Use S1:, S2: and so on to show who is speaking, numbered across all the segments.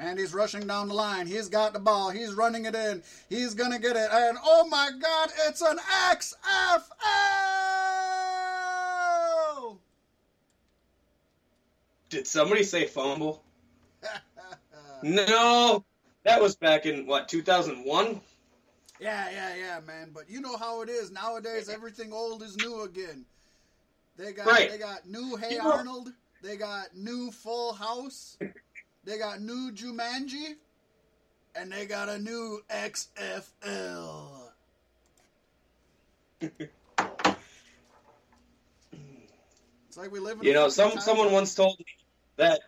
S1: And he's rushing down the line. He's got the ball. He's running it in. He's going to get it. And oh my God, it's an XFL!
S2: Did somebody say fumble? no, that was back in what 2001.
S1: Yeah, yeah, yeah, man. But you know how it is nowadays. Everything old is new again. They got
S2: Right.
S1: they got new Hey
S2: You know-
S1: Arnold. They got new Full House. They got new Jumanji, and they got a new XFL. it's like we live in.
S2: You know, some
S1: time
S2: someone once told me that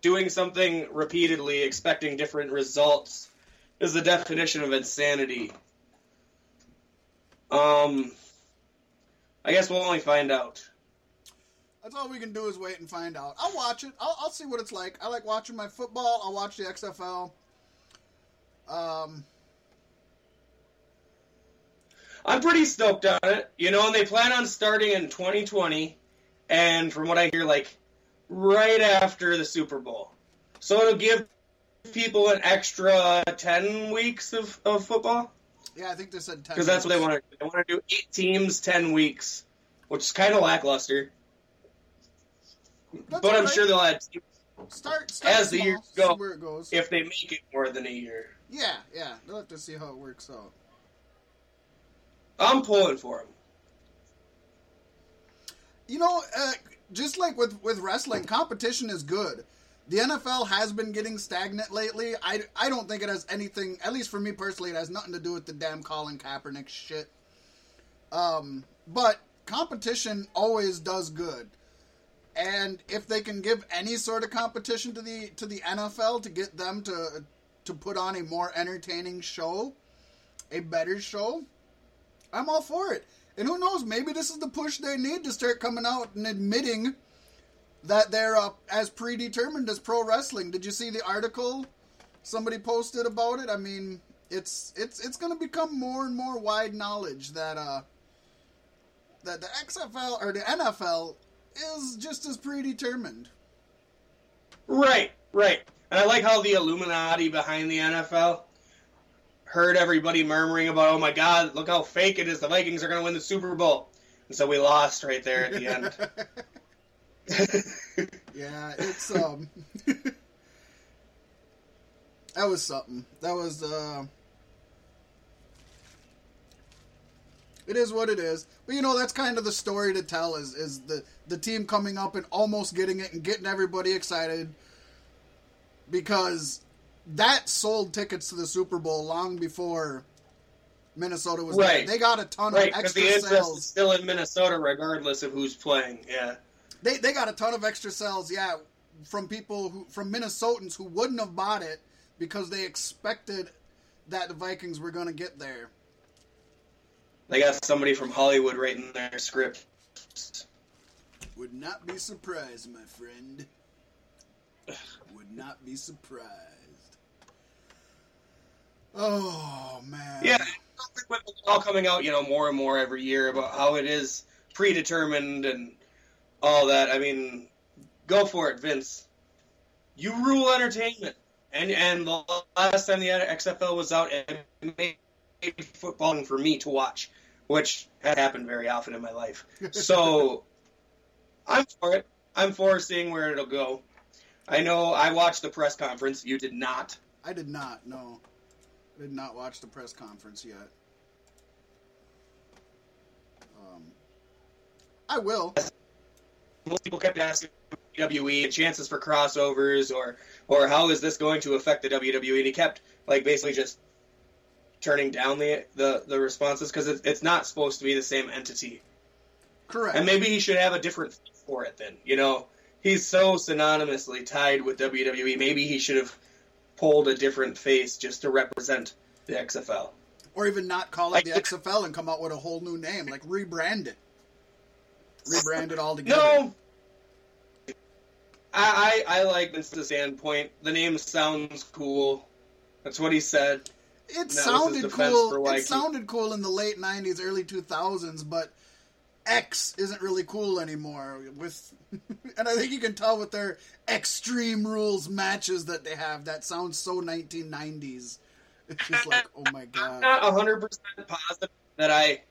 S2: doing something repeatedly, expecting different results, is the definition of insanity. Um, I guess we'll only find out.
S1: That's all we can do is wait and find out. I'll watch it. I'll, I'll see what it's like. I like watching my football. I'll watch the XFL. Um,
S2: I'm pretty stoked on it. You know, and they plan on starting in 2020, and from what I hear, like right after the Super Bowl. So it'll give people an extra 10 weeks of, of football.
S1: yeah, I think they said ten.
S2: Because that's what they want to do. They want to do eight teams, 10 weeks, which is kind of lackluster. But I'm sure they'll add teams
S1: Start, start
S2: as the years go,
S1: where it goes.
S2: if they make it more than a year.
S1: yeah, yeah, they'll have to see how it works out.
S2: I'm pulling for them.
S1: You know, uh, just like with with wrestling, competition is good. The NFL has been getting stagnant lately. I, I don't think it has anything, at least for me personally, it has nothing to do with the damn Colin Kaepernick shit. Um, but competition always does good. And if they can give any sort of competition to the to the NFL to get them to to put on a more entertaining show, a better show, I'm all for it. And who knows, maybe this is the push they need to start coming out and admitting that they're uh, as predetermined as pro wrestling. Did you see the article somebody posted about it? I mean, it's it's it's going to become more and more wide knowledge that uh that the XFL or the NFL is just as predetermined.
S2: Right, right. And I like how the Illuminati behind the NFL heard everybody murmuring about, oh my god, look how fake it is. The Vikings are going to win the Super Bowl. And so we lost right there at the end.
S1: Yeah, it's um That was something. That was uh It is what it is. But you know, that's kind of the story to tell is is the the team coming up and almost getting it and getting everybody excited because that sold tickets to the Super Bowl long before Minnesota was there.
S2: Right.
S1: They got a ton
S2: right,
S1: of extra
S2: the interest
S1: sales.
S2: is still in Minnesota regardless of who's playing. Yeah.
S1: They they got a ton of extra sales, yeah, from people who from Minnesotans who wouldn't have bought it because they expected that the Vikings were going to get there.
S2: They got somebody from Hollywood writing their script.
S1: Would not be surprised, my friend. Would not be surprised. Oh man.
S2: Yeah, all coming out, you know, more and more every year about how it is predetermined and all that. I mean, go for it, Vince. You rule entertainment, and and the last time the XFL was out, it made football for me to watch, which has happened very often in my life. So I'm for it. I'm for seeing where it'll go. I know I watched the press conference. You did not.
S1: I did not. No, I did not watch the press conference yet. Um, I will.
S2: most people kept asking WWE chances for crossovers or or how is this going to affect the WWE? And he kept like basically just turning down the the, the responses because it's, it's not supposed to be the same entity.
S1: Correct.
S2: And maybe he should have a different for it then. You know, he's so synonymously tied with WWE. Maybe he should have pulled a different face just to represent the XFL.
S1: or even not call it
S2: Like-
S1: the XFL and come out with a whole new name, like rebrand it. Rebrand it all together.
S2: No. I, I, I like Vince's standpoint. The name sounds cool. That's what he said.
S1: It
S2: was
S1: sounded cool. It sounded cool in the late '90s, early 2000s, but X isn't really cool anymore. With, and I think you can tell with their Extreme Rules matches that they have. That sounds so 1990s. It's just like, oh my
S2: I'm
S1: god.
S2: not 100% positive that I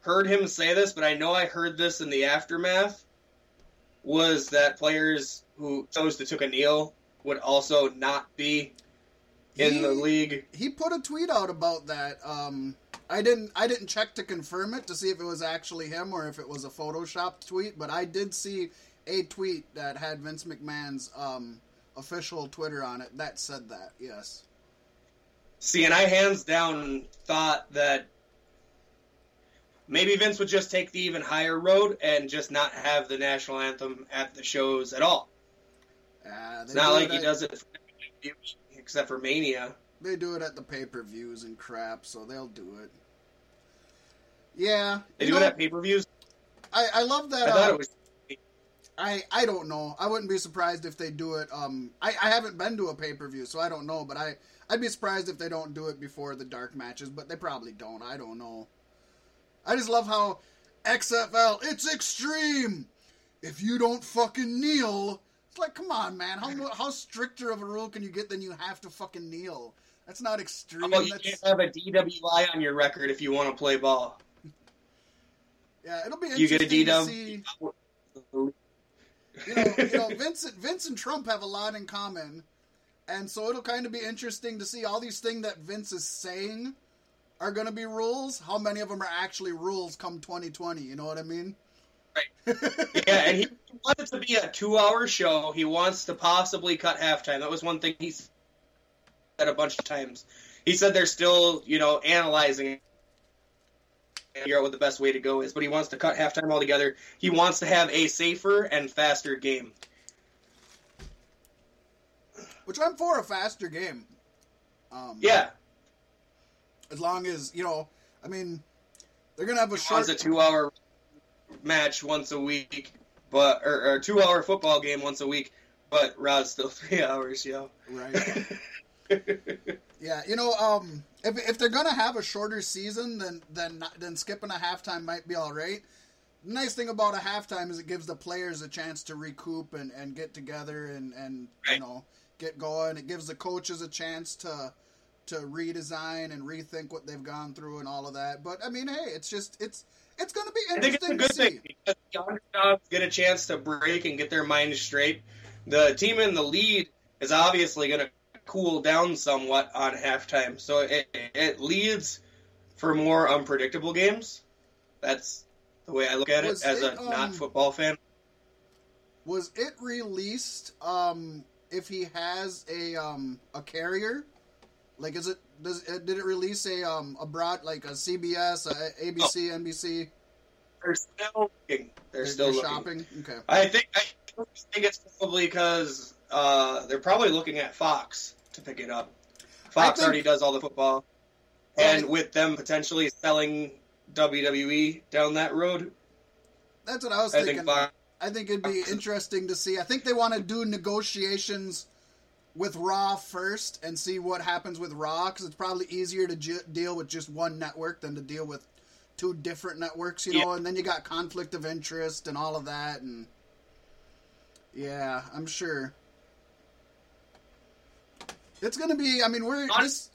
S2: heard him say this, but I know I heard this in the aftermath. Was that players who chose to took a kneel would also not be in the league?
S1: he put a tweet out about that. Um, I didn't I didn't check to confirm it to see if it was actually him or if it was a photoshopped tweet, but I did see a tweet that had Vince McMahon's um, official Twitter on it that said that. Yes.
S2: See, and I hands down thought that maybe Vince would just take the even higher road and just not have the national anthem at the shows at all.
S1: Uh,
S2: It's not like he does it, for except for Mania.
S1: They do it at the pay per views and crap, so they'll do it. Yeah,
S2: They do it at pay per views.
S1: I, I love that.
S2: I thought
S1: uh,
S2: it was.
S1: I I don't know. I wouldn't be surprised if they do it. Um, I, I haven't been to a pay per view, so I don't know. But I I'd be surprised if they don't do it before the dark matches. But they probably don't. I don't know. I just love how XFL. It's extreme. If you don't fucking kneel, like, come on, man. How how stricter of a rule can you get than you have to fucking kneel? That's not extreme.
S2: How about you
S1: That's,
S2: can't have a DWI on your record if you want to play ball?
S1: yeah, it'll be
S2: You get a
S1: to see.
S2: DW.
S1: you know, you know, Vincent, Vince and Trump have a lot in common, and so it'll kind of be interesting to see all these things that Vince is saying are going to be rules. How many of them are actually rules come 2020? You know what I mean?
S2: Right. yeah, and he wants it to be a two-hour show. He wants to possibly cut halftime. That was one thing he said a bunch of times. He said they're still, you know, analyzing and figure out what the best way to go is, but he wants to cut halftime altogether. He wants to have a safer and faster game.
S1: Which I'm for a faster game. Um,
S2: Yeah,
S1: As long as you know, I mean, they're gonna have a short.
S2: wants a two-hour match once a week, but or, or two-hour football game once a week, but Raw's still three hours, yo.
S1: Right. Yeah, you know, um, if if they're gonna have a shorter season, then then then skipping a halftime might be all right. The nice thing about a halftime is it gives the players a chance to recoup and, and get together and and you know get going. It gives the coaches a chance to to redesign and rethink what they've gone through and all of that. But I mean, hey, it's just it's it's gonna be
S2: I think it's a good
S1: to see.
S2: thing because the underdogs get a chance to break and get their minds straight. The team in the lead is obviously going to cool down somewhat on halftime, so it, it leads for more unpredictable games. That's the way I look at it as
S1: it,
S2: a
S1: um,
S2: not football fan.
S1: Was it released? Um, if he has a um a carrier, like is it does it, did it release a um a broad like a CBS, a ABC, NBC?
S2: They're still looking. They're, still
S1: they're
S2: looking.
S1: shopping. Okay,
S2: I think I think it's probably because uh, they're probably looking at Fox to pick it up. Fox
S1: think-
S2: already does all the football, and with them potentially selling WWE down that road,
S1: that's what I was
S2: I
S1: thinking.
S2: think Fox.
S1: I think it'd be interesting to see. I think they want to do negotiations with Raw first and see what happens with Raw because it's probably easier to ju- deal with just one network than to deal with two different networks, you know.
S2: Yeah.
S1: And then you got conflict of interest and all of that, and yeah, I'm sure it's gonna be. I mean, we're this.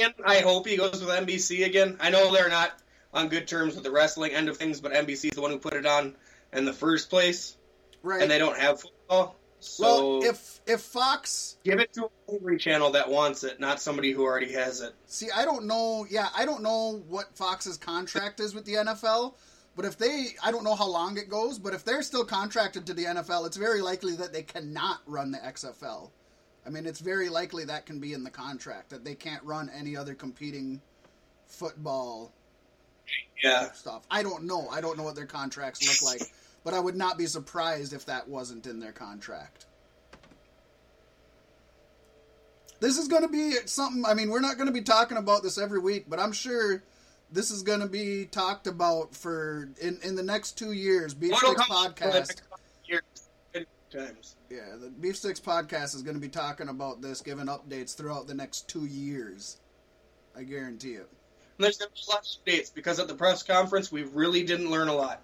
S2: And I hope he goes with NBC again. I know they're not on good terms with the wrestling end of things, but NBC is the one who put it on in the first place,
S1: Right.
S2: and they don't have football. So
S1: well, if if Fox
S2: give it to a hungry channel that wants it, not somebody who already has it.
S1: See, I don't know. Yeah, I don't know what Fox's contract is with the NFL. But if they, I don't know how long it goes. But if they're still contracted to the NFL, it's very likely that they cannot run the XFL. I mean, it's very likely that can be in the contract that they can't run any other competing football
S2: Yeah,
S1: stuff. I don't know. I don't know what their contracts look like. But I would not be surprised if that wasn't in their contract. This is going to be something. I mean, we're not going to be talking about this every week, but I'm sure this is going to be talked about for in, in the next two years. Beef Sticks
S2: Kombat for the
S1: podcast.
S2: next couple of years, times.
S1: Yeah, the Beef Sticks podcast is going to be talking about this, giving updates throughout the next two years. I guarantee it.
S2: And there's going to be a lot of updates because at the press conference we really didn't learn a lot.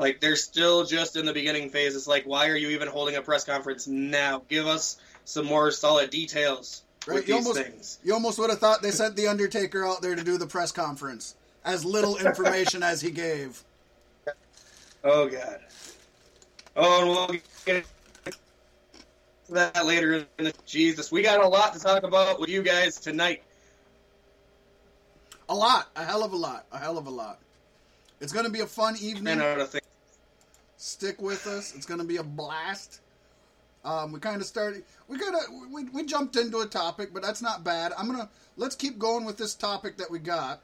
S2: Like they're still just in the beginning phase. It's like, why are you even holding a press conference now? Give us some more solid details
S1: Right,
S2: with
S1: you
S2: these
S1: almost-
S2: things.
S1: You almost would have thought they sent the Undertaker out there to do the press conference. As little information as he gave.
S2: Oh god. Oh, and we'll get that later. In the, Jesus, we got a lot to talk about with you guys tonight.
S1: A lot, a hell of a lot, a hell of a lot. It's going to be a fun evening.
S2: And out of things.
S1: Stick with us. It's going to be a blast. Um, we kind of started. We kind of we, we jumped into a topic, but that's not bad. I'm gonna let's keep going with this topic that we got.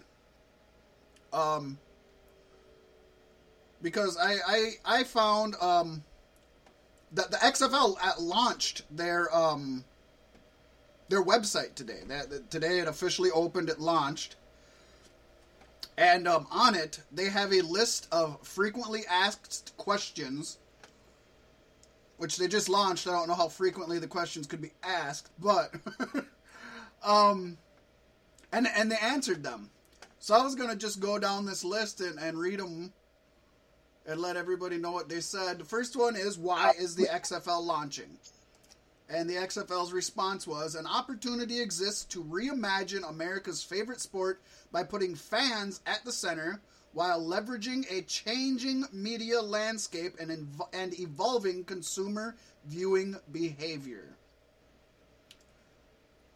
S1: Um, because I I I found um that the XFL launched their um their website today. That that today it officially opened. It launched. And um, on it, they have a list of frequently asked questions, which they just launched. I don't know how frequently the questions could be asked, but um, and and they answered them. So I was gonna just go down this list and, and read them and let everybody know what they said. The first one is why is the XFL launching? And the XFL's response was an opportunity exists to reimagine America's favorite sport by putting fans at the center while leveraging a changing media landscape and, inv- and evolving consumer viewing behavior.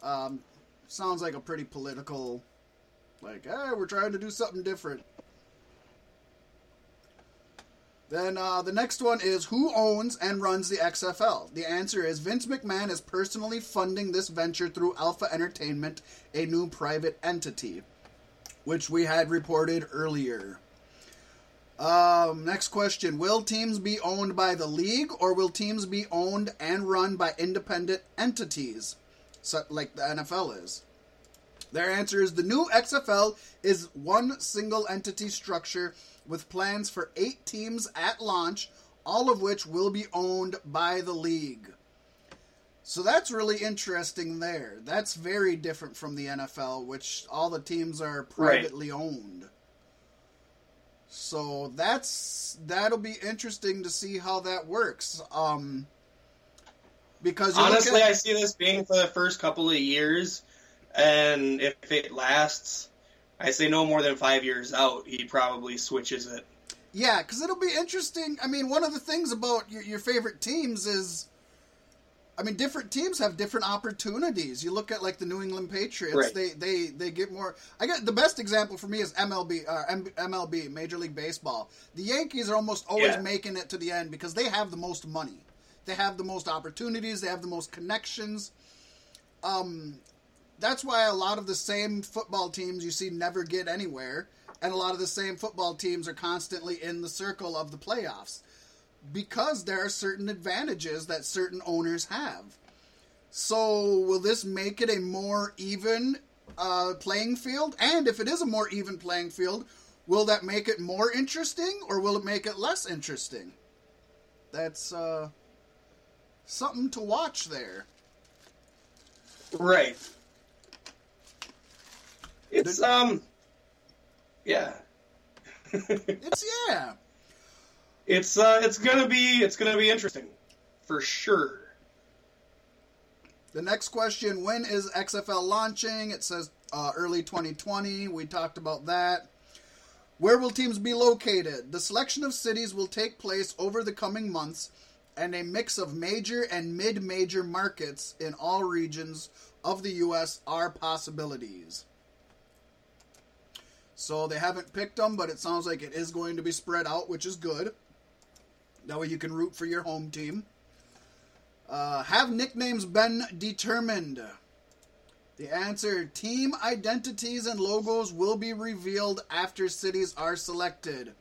S1: Um, sounds like a pretty political, like, hey, we're trying to do something different. Then uh, the next one is who owns and runs the XFL? The answer is Vince McMahon is personally funding this venture through Alpha Entertainment, a new private entity, which we had reported earlier. Um, next question Will teams be owned by the league or will teams be owned and run by independent entities, so, like the NFL is? Their answer is the new XFL is one single entity structure with plans for eight teams at launch, all of which will be owned by the league. So that's really interesting there. That's very different from the NFL, which all the teams are privately owned. So that's that'll be interesting to see how that works. Um, because
S2: Honestly,
S1: at-
S2: I see this being for the first couple of years, and if it lasts, I say no more than five years out, he probably switches it.
S1: Yeah, because it'll be interesting. I mean, one of the things about your, your favorite teams is, I mean, different teams have different opportunities. You look at like the New England Patriots;
S2: Right.
S1: they they they get more. I get the best example for me is MLB, uh, M- MLB, Major League Baseball. The Yankees are almost always
S2: Yeah.
S1: making it to the end because they have the most money, they have the most opportunities, they have the most connections. Um, that's why a lot of the same football teams you see never get anywhere, and a lot of the same football teams are constantly in the circle of the playoffs because there are certain advantages that certain owners have. So, will this make it a more even uh, playing field? And if it is a more even playing field, will that make it more interesting or will it make it less interesting? That's uh, something to watch there.
S2: Right. It's um, yeah.
S1: It's yeah.
S2: it's uh, it's gonna be it's gonna be interesting, for sure.
S1: The next question: When is XFL launching? It says uh, early 2020. We talked about that. Where will teams be located? The selection of cities will take place over the coming months, and a mix of major and mid-major markets in all regions of the U.S. are possibilities. So they haven't picked them, but it sounds like it is going to be spread out, which is good. That way you can root for your home team. Uh, have nicknames been determined? The answer team identities and logos will be revealed after cities are selected.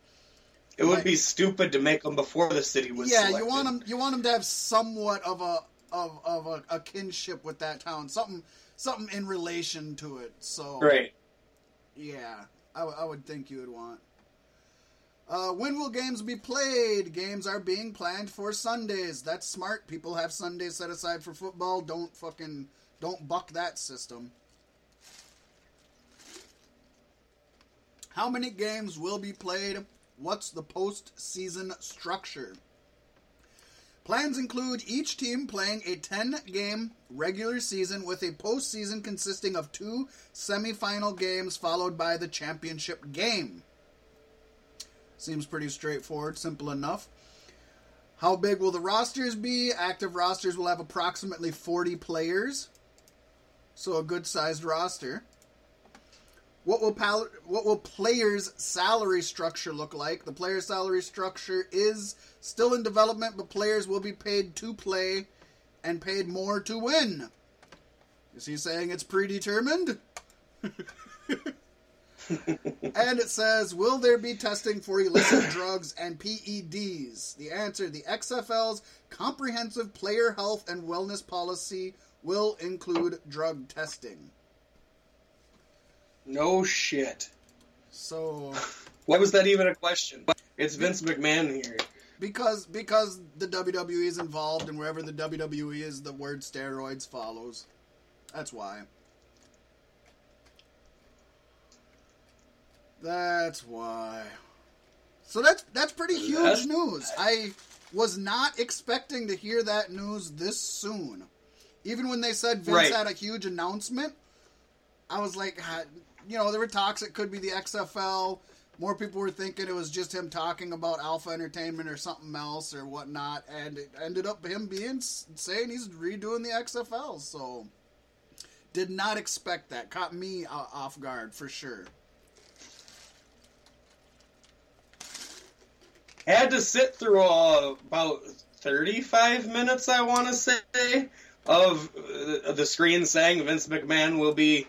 S2: It would be stupid to make them before the city was.
S1: yeah, you want them you want them to have somewhat of a of, of a, a kinship with that town, something something in relation to it. So
S2: Right.
S1: yeah, I, w- I would think you would want. Uh, when will games be played? Games are being planned for Sundays. That's smart. People have Sundays set aside for football. Don't fucking don't buck that system. How many games will be played? What's the postseason structure? Plans include each team playing a 10 game regular season with a postseason consisting of two semifinal games followed by the championship game. Seems pretty straightforward, simple enough. How big will the rosters be? Active rosters will have approximately 40 players, so a good sized roster. What will pal- what will players' salary structure look like? The player salary structure is still in development, but players will be paid to play and paid more to win. Is he saying it's predetermined? and it says, Will there be testing for illicit drugs and PEDs? The answer the XFL's comprehensive player health and wellness policy will include drug testing.
S2: No shit.
S1: So,
S2: Why was that even a question? It's Vince McMahon here.
S1: because because the WWE is involved, and wherever the WWE is, the word steroids follows. That's why. That's why. So that's that's pretty huge
S2: That's-
S1: news. I was not expecting to hear that news this soon. Even when they said Vince
S2: Right.
S1: had a huge announcement, I was like, you know, there were talks it could be the XFL. More people were thinking it was just him talking about Alpha Entertainment or something else or whatnot, and it ended up him being saying he's redoing the XFL. So, did not expect that. Caught me off guard for sure.
S2: Had to sit through uh, about 35 minutes, I want to say, of uh, the screen saying Vince McMahon will be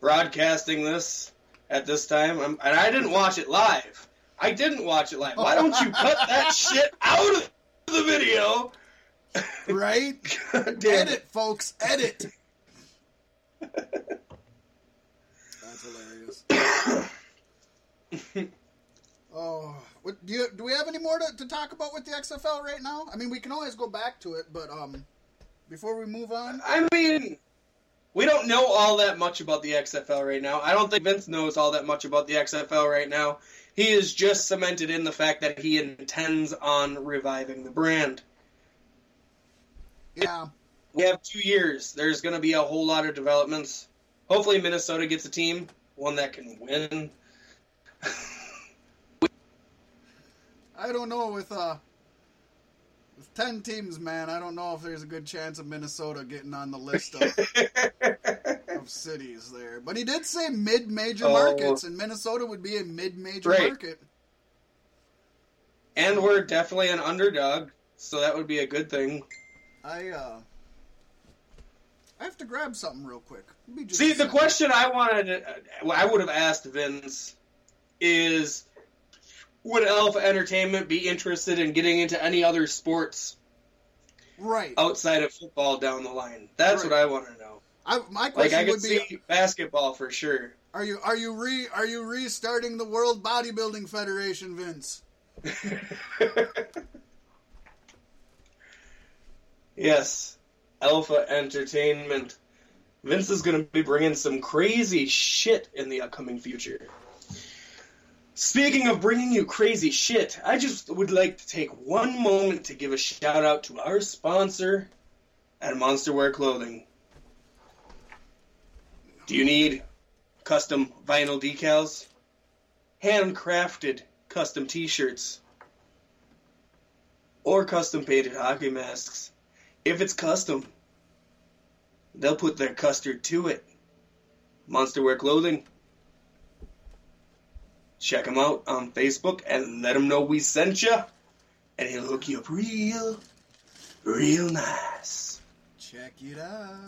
S2: broadcasting this at this time. I'm, and I didn't watch it live. I didn't watch it live. Why don't you cut that shit out of the video?
S1: Right?
S2: Damn
S1: edit, folks, edit. That's hilarious. oh, what, do you do we have any more to, to talk about with the XFL right now? I mean, we can always go back to it, but um, before we move on,
S2: I mean, we don't know all that much about the XFL right now. I don't think Vince knows all that much about the XFL right now. He is just cemented in the fact that he intends on reviving the brand.
S1: yeah,
S2: We have two years. There's going to be a whole lot of developments. Hopefully, Minnesota gets a team, one that can win.
S1: I don't know with uh. With ten teams, man, I don't know if there's a good chance of Minnesota getting on the list of, of cities there. But he did say mid-major
S2: Oh.
S1: markets, and Minnesota would be a mid-major
S2: Right.
S1: market.
S2: and we're definitely an underdog, so that would be a good thing.
S1: I uh, I have to grab something real quick. Just
S2: See, the question I wanted, I would have asked Vince is, would Alpha Entertainment be interested in getting into any other sports
S1: right?
S2: outside of football down the line? That's
S1: Right.
S2: what I want to know.
S1: I, my
S2: Like,
S1: question
S2: I
S1: would be:
S2: see basketball for sure.
S1: Are you are you re are you restarting the World Bodybuilding Federation, Vince?
S2: yes, Alpha Entertainment. Vince is going to be bringing some crazy shit in the upcoming future. Speaking of bringing you crazy shit, I just would like to take one moment to give a shout out to our sponsor at Monster Wear Clothing. Do you need custom vinyl decals? Handcrafted custom t shirts? Or custom painted hockey masks? If it's custom, they'll put their custard to it. Monster Wear Clothing. Check him out on Facebook and let him know we sent you, and he'll hook you up real, real nice.
S1: Check it out.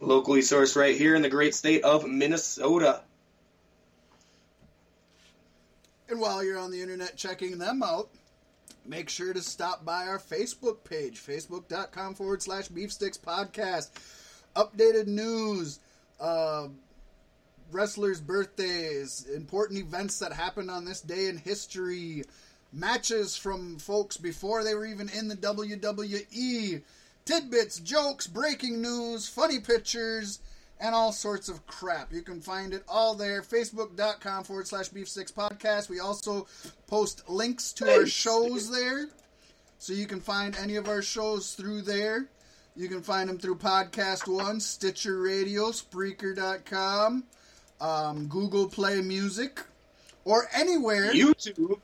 S2: Locally sourced right here in the great state of Minnesota.
S1: And while you're on the internet checking them out, make sure to stop by our Facebook page, facebook.com forward slash beefsticks podcast. Updated news, uh, wrestlers' birthdays, important events that happened on this day in history, matches from folks before they were even in the WWE, tidbits, jokes, breaking news, funny pictures, and all sorts of crap. You can find it all there. Facebook.com forward slash Beef Sticks Podcast. We also post links to our shows there. So you can find any of our shows through there. You can find them through Podcast One, Stitcher Radio, Spreaker.com, um, Google Play Music, or anywhere.
S2: YouTube.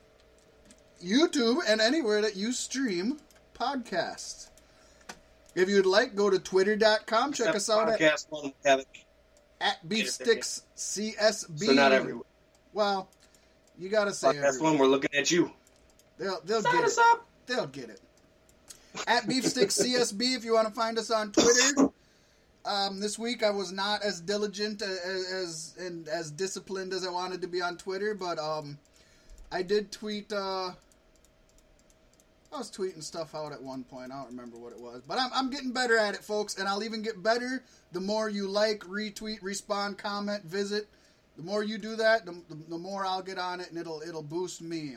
S1: YouTube and anywhere that you stream podcasts. If you'd like, go to twitter.com. Check us out at,
S2: podcast one we
S1: at Beefsticks CSB.
S2: So not everywhere.
S1: Well, you gotta say
S2: Podcast
S1: everywhere.
S2: one, we're looking at you.
S1: They'll, they'll
S2: Sign
S1: get
S2: us
S1: it.
S2: up.
S1: They'll get it. At Beefsticks CSB, if you want to find us on Twitter. Um, this week I was not as diligent as, as and as disciplined as I wanted to be on Twitter, but um, I did tweet. Uh, I was tweeting stuff out at one point. I don't remember what it was, but I'm, I'm getting better at it, folks, and I'll even get better the more you like, retweet, respond, comment, visit. The more you do that, the, the, the more I'll get on it, and it'll it'll boost me.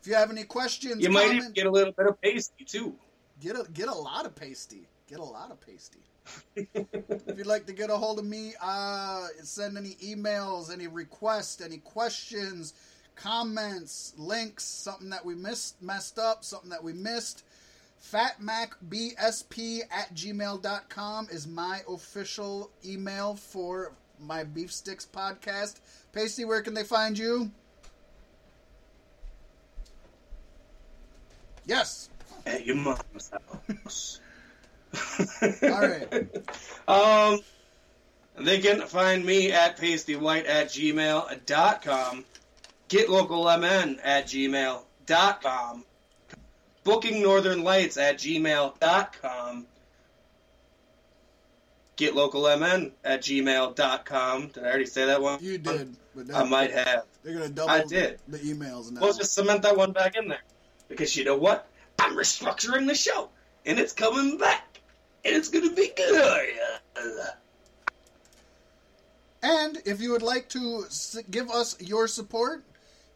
S1: If you have any questions,
S2: You might even get a little bit of pasty too.
S1: Get a get a lot of pasty. Get a lot of pasty. if you'd like to get a hold of me, uh, send any emails, any requests, any questions, comments, links, something that we missed, messed up, something that we missed. FatMacBSP at gmail.com is my official email for my Beef Sticks podcast. Pasty, where can they find you? Yes.
S2: At your mom's house.
S1: All right.
S2: Um, they can find me at pastywhite at gmail.com, getlocalmn at gmail.com, booking northern lights at gmail.com, getlocalmn at gmail.com. Did I already say that one?
S1: You did, but
S2: I might have.
S1: They're gonna double
S2: I did.
S1: the emails now.
S2: Well, just cement that one back in there. Because you know what? I'm restructuring the show, and it's coming back, it's to be good.
S1: and if you would like to give us your support,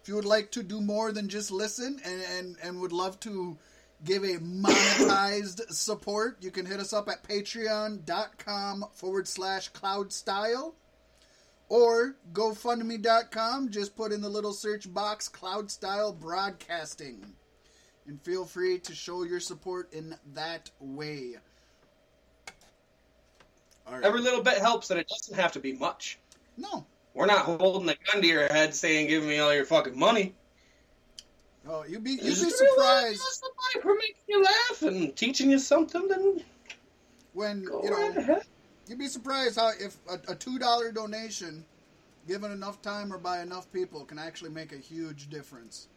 S1: if you would like to do more than just listen, and and, and would love to give a monetized support, you can hit us up at patreon.com forward slash cloud style. Or GoFundMe.com, just put in the little search box Cloud Style Broadcasting. And feel free to show your support in that way. Right.
S2: Every little bit helps, and it doesn't have to be much.
S1: no.
S2: We're not holding a gun to your head saying, give me all your fucking money.
S1: Oh, you'd be you'd be surprised
S2: somebody for making you laugh and teaching you something, then
S1: when
S2: go
S1: you know
S2: ahead.
S1: you'd be surprised how if a, a two dollar donation given enough time or by enough people can actually make a huge difference.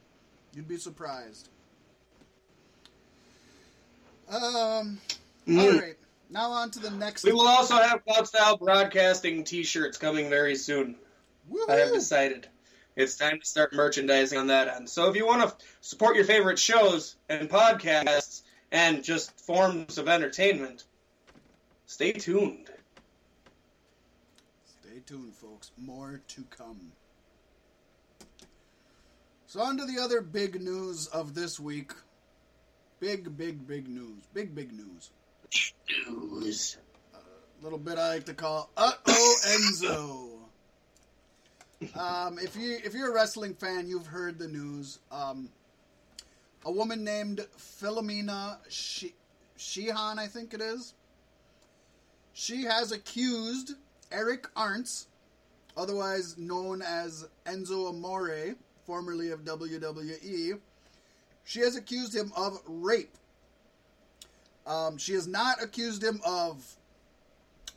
S1: You'd be surprised. Um.
S2: Mm.
S1: All right. Now on to the next.
S2: We will also have Cloud Style Broadcasting t-shirts coming very soon. I have
S1: Woohoo!
S2: decided. It's time to start merchandising on that end. So if you want to support your favorite shows and podcasts and just forms of entertainment, stay tuned.
S1: Stay tuned, folks. More to come. So on to the other big news of this week. Big, big, big news. Big, big news.
S2: News.
S1: little bit I like to call uh oh Enzo. Um, if you if you're a wrestling fan, you've heard the news. Um, a woman named Philomena she- Sheehan, I think it is. She has accused Eric Arndt, otherwise known as Enzo Amore, formerly of WWE. She has accused him of rape. Um, she has not accused him of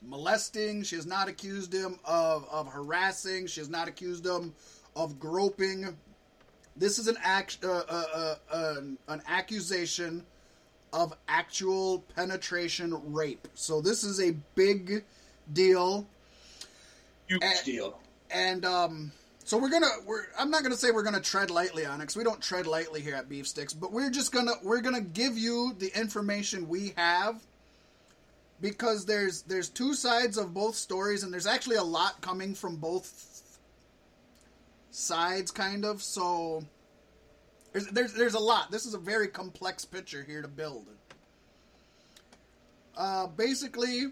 S1: molesting. She has not accused him of, of harassing. She has not accused him of groping. This is an act, uh, uh, uh, an, an accusation of actual penetration rape. So this is a big deal.
S2: Huge
S1: Eh.
S2: deal.
S1: And um, so we're gonna we're I'm not gonna say we're gonna tread lightly on it because we don't tread lightly here at Beef Sticks, but we're just gonna we're gonna give you the information we have because there's there's two sides of both stories and there's actually a lot coming from both sides kind of. So there's there's, there's a lot. This is a very complex picture here to build. Uh, basically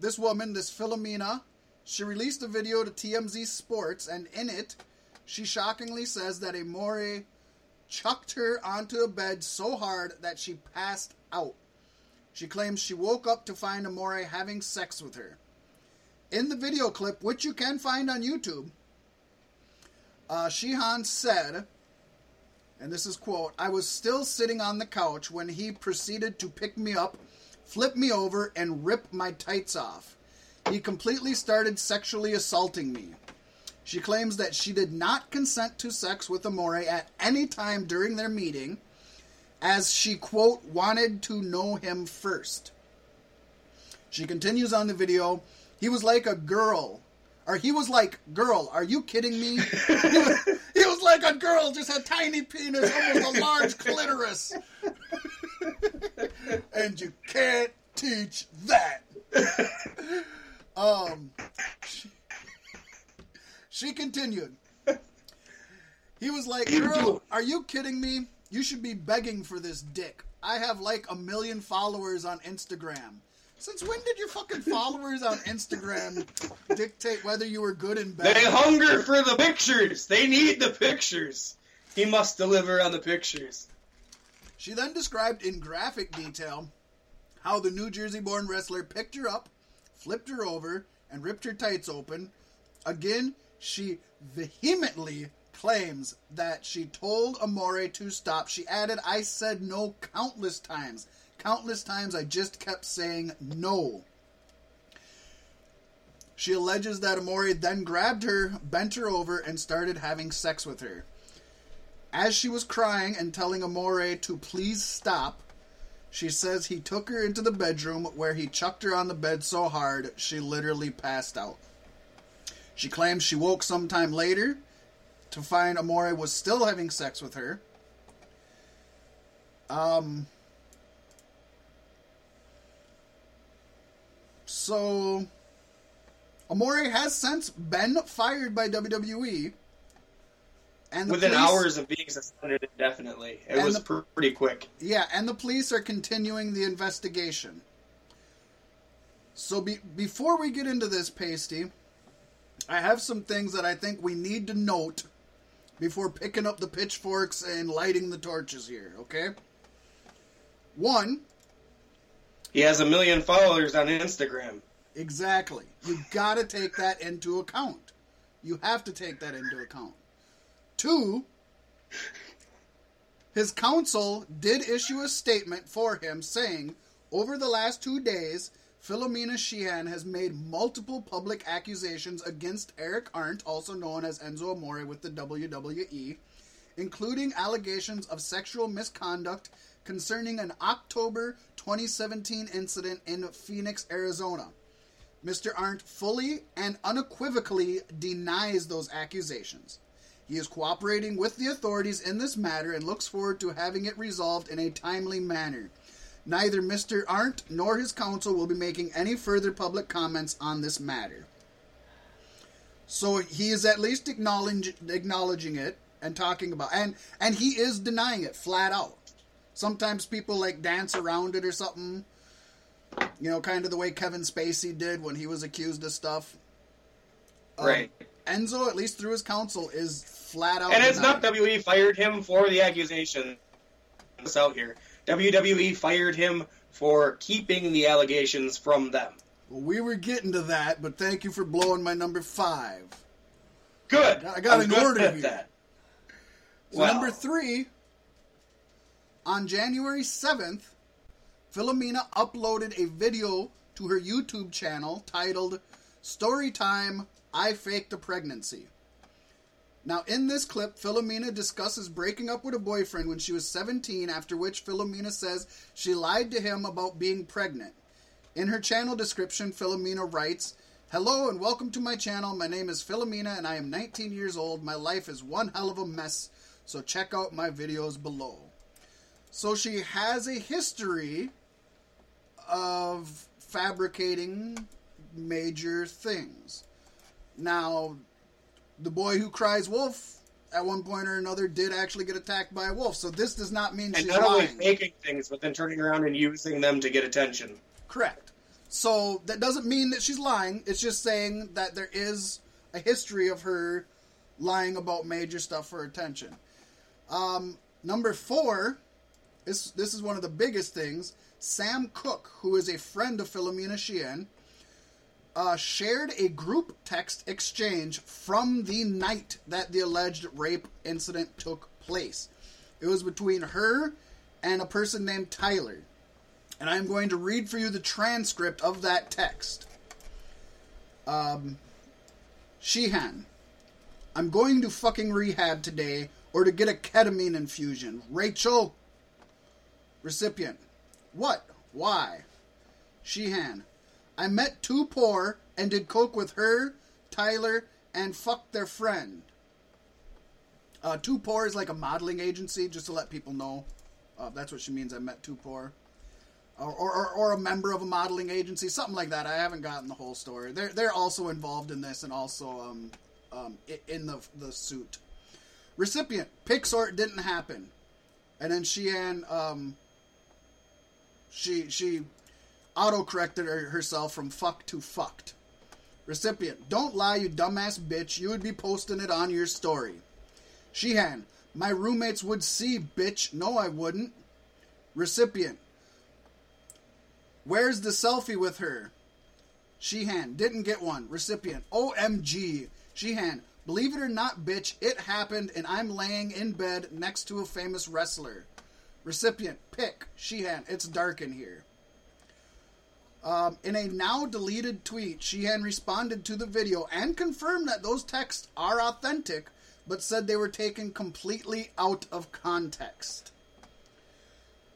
S1: this woman, this Philomena, she released a video to TMZ Sports, and in it, she shockingly says that Amore chucked her onto a bed so hard that she passed out. She claims she woke up to find Amore having sex with her. In the video clip, which you can find on YouTube, uh, Sheehan said, and this is quote, I was still sitting on the couch when he proceeded to pick me up, flip me over, and rip my tights off. He completely started sexually assaulting me. She claims that she did not consent to sex with Amore at any time during their meeting, as she, quote, wanted to know him first. She continues on the video, he was like a girl. Or he was like, girl, are you kidding me? he, was, he was like a girl, just had tiny penis, almost a large clitoris. and you can't teach that. Um, she, she continued. He was like, girl, are you kidding me? You should be begging for this dick. I have like a million followers on Instagram. Since when did your fucking followers on Instagram dictate whether you were good and bad?
S2: They hunger for the pictures. They need the pictures. He must deliver on the pictures.
S1: She then described in graphic detail how the New Jersey born wrestler picked her up, flipped her over, and ripped her tights open. Again, she vehemently claims that she told Amore to stop. She added, I said no countless times. Countless times I just kept saying no. She alleges that Amore then grabbed her, bent her over, and started having sex with her. As she was crying and telling Amore to please stop, she says he took her into the bedroom where he chucked her on the bed so hard she literally passed out. She claims she woke sometime later to find Amore was still having sex with her. Um. So, Amore has since been fired by WWE.
S2: And Within police, hours of being suspended indefinitely. It was the, pretty quick.
S1: Yeah, and the police are continuing the investigation. So, be, before we get into this, Pasty, I have some things that I think we need to note before picking up the pitchforks and lighting the torches here, okay? One.
S2: He has a million followers on Instagram.
S1: Exactly. You gotta take that into account. You have to take that into account. Two, his counsel did issue a statement for him saying, over the last two days, Philomena Sheehan has made multiple public accusations against Eric Arndt, also known as Enzo Amore with the WWE, including allegations of sexual misconduct concerning an October 2017 incident in Phoenix, Arizona. Mr. Arndt fully and unequivocally denies those accusations. He is cooperating with the authorities in this matter and looks forward to having it resolved in a timely manner. Neither Mr. Arndt nor his counsel will be making any further public comments on this matter. So he is at least acknowledge, acknowledging it and talking about and and he is denying it flat out. Sometimes people like dance around it or something. You know, kind of the way Kevin Spacey did when he was accused of stuff.
S2: Um, right.
S1: Enzo, at least through his counsel, is flat out.
S2: And it's not WWE fired him for the accusation. It's out here. WWE fired him for keeping the allegations from them.
S1: Well, we were getting to that, but thank you for blowing my number five.
S2: Good.
S1: I got an order here. That. So well. number three, on January 7th, Philomena uploaded a video to her YouTube channel titled Storytime I Faked a Pregnancy. Now, in this clip, Philomena discusses breaking up with a boyfriend when she was 17, after which Philomena says she lied to him about being pregnant. In her channel description, Philomena writes, Hello and welcome to my channel. My name is Philomena and I am 19 years old. My life is one hell of a mess, so check out my videos below. So she has a history of fabricating major things. Now, the boy who cries wolf at one point or another did actually get attacked by a wolf. So this does not mean
S2: and
S1: she's
S2: not
S1: lying.
S2: only faking things, but then turning around and using them to get attention.
S1: Correct. So that doesn't mean that she's lying. It's just saying that there is a history of her lying about major stuff for attention. Um, number four, this this is one of the biggest things. Sam Cook, who is a friend of Philomena Sheehan, uh, shared a group text exchange from the night that the alleged rape incident took place. It was between her and a person named Tyler. And I'm going to read for you the transcript of that text. Um, Sheehan, I'm going to fucking rehab today or to get a ketamine infusion. Rachel, recipient, what? Why? Sheehan, I met too poor and did coke with her, Tyler, and fucked their friend. Uh, too poor is like a modeling agency, just to let people know. Uh, that's what she means. I met too poor, or, or or a member of a modeling agency, something like that. I haven't gotten the whole story. They're they're also involved in this and also um, um, in the the suit. Recipient Pixort didn't happen, and then Sheehan um, she she auto corrected herself from fuck to fucked. Recipient, don't lie, you dumbass bitch. You would be posting it on your story. Sheehan, my roommates would see, bitch. No, I wouldn't. Recipient, where's the selfie with her? Sheehan, didn't get one. Recipient, OMG. Sheehan, believe it or not, bitch, it happened and I'm laying in bed next to a famous wrestler. Recipient, pick. Sheehan, it's dark in here. Um, in a now deleted tweet, Sheehan responded to the video and confirmed that those texts are authentic, but said they were taken completely out of context.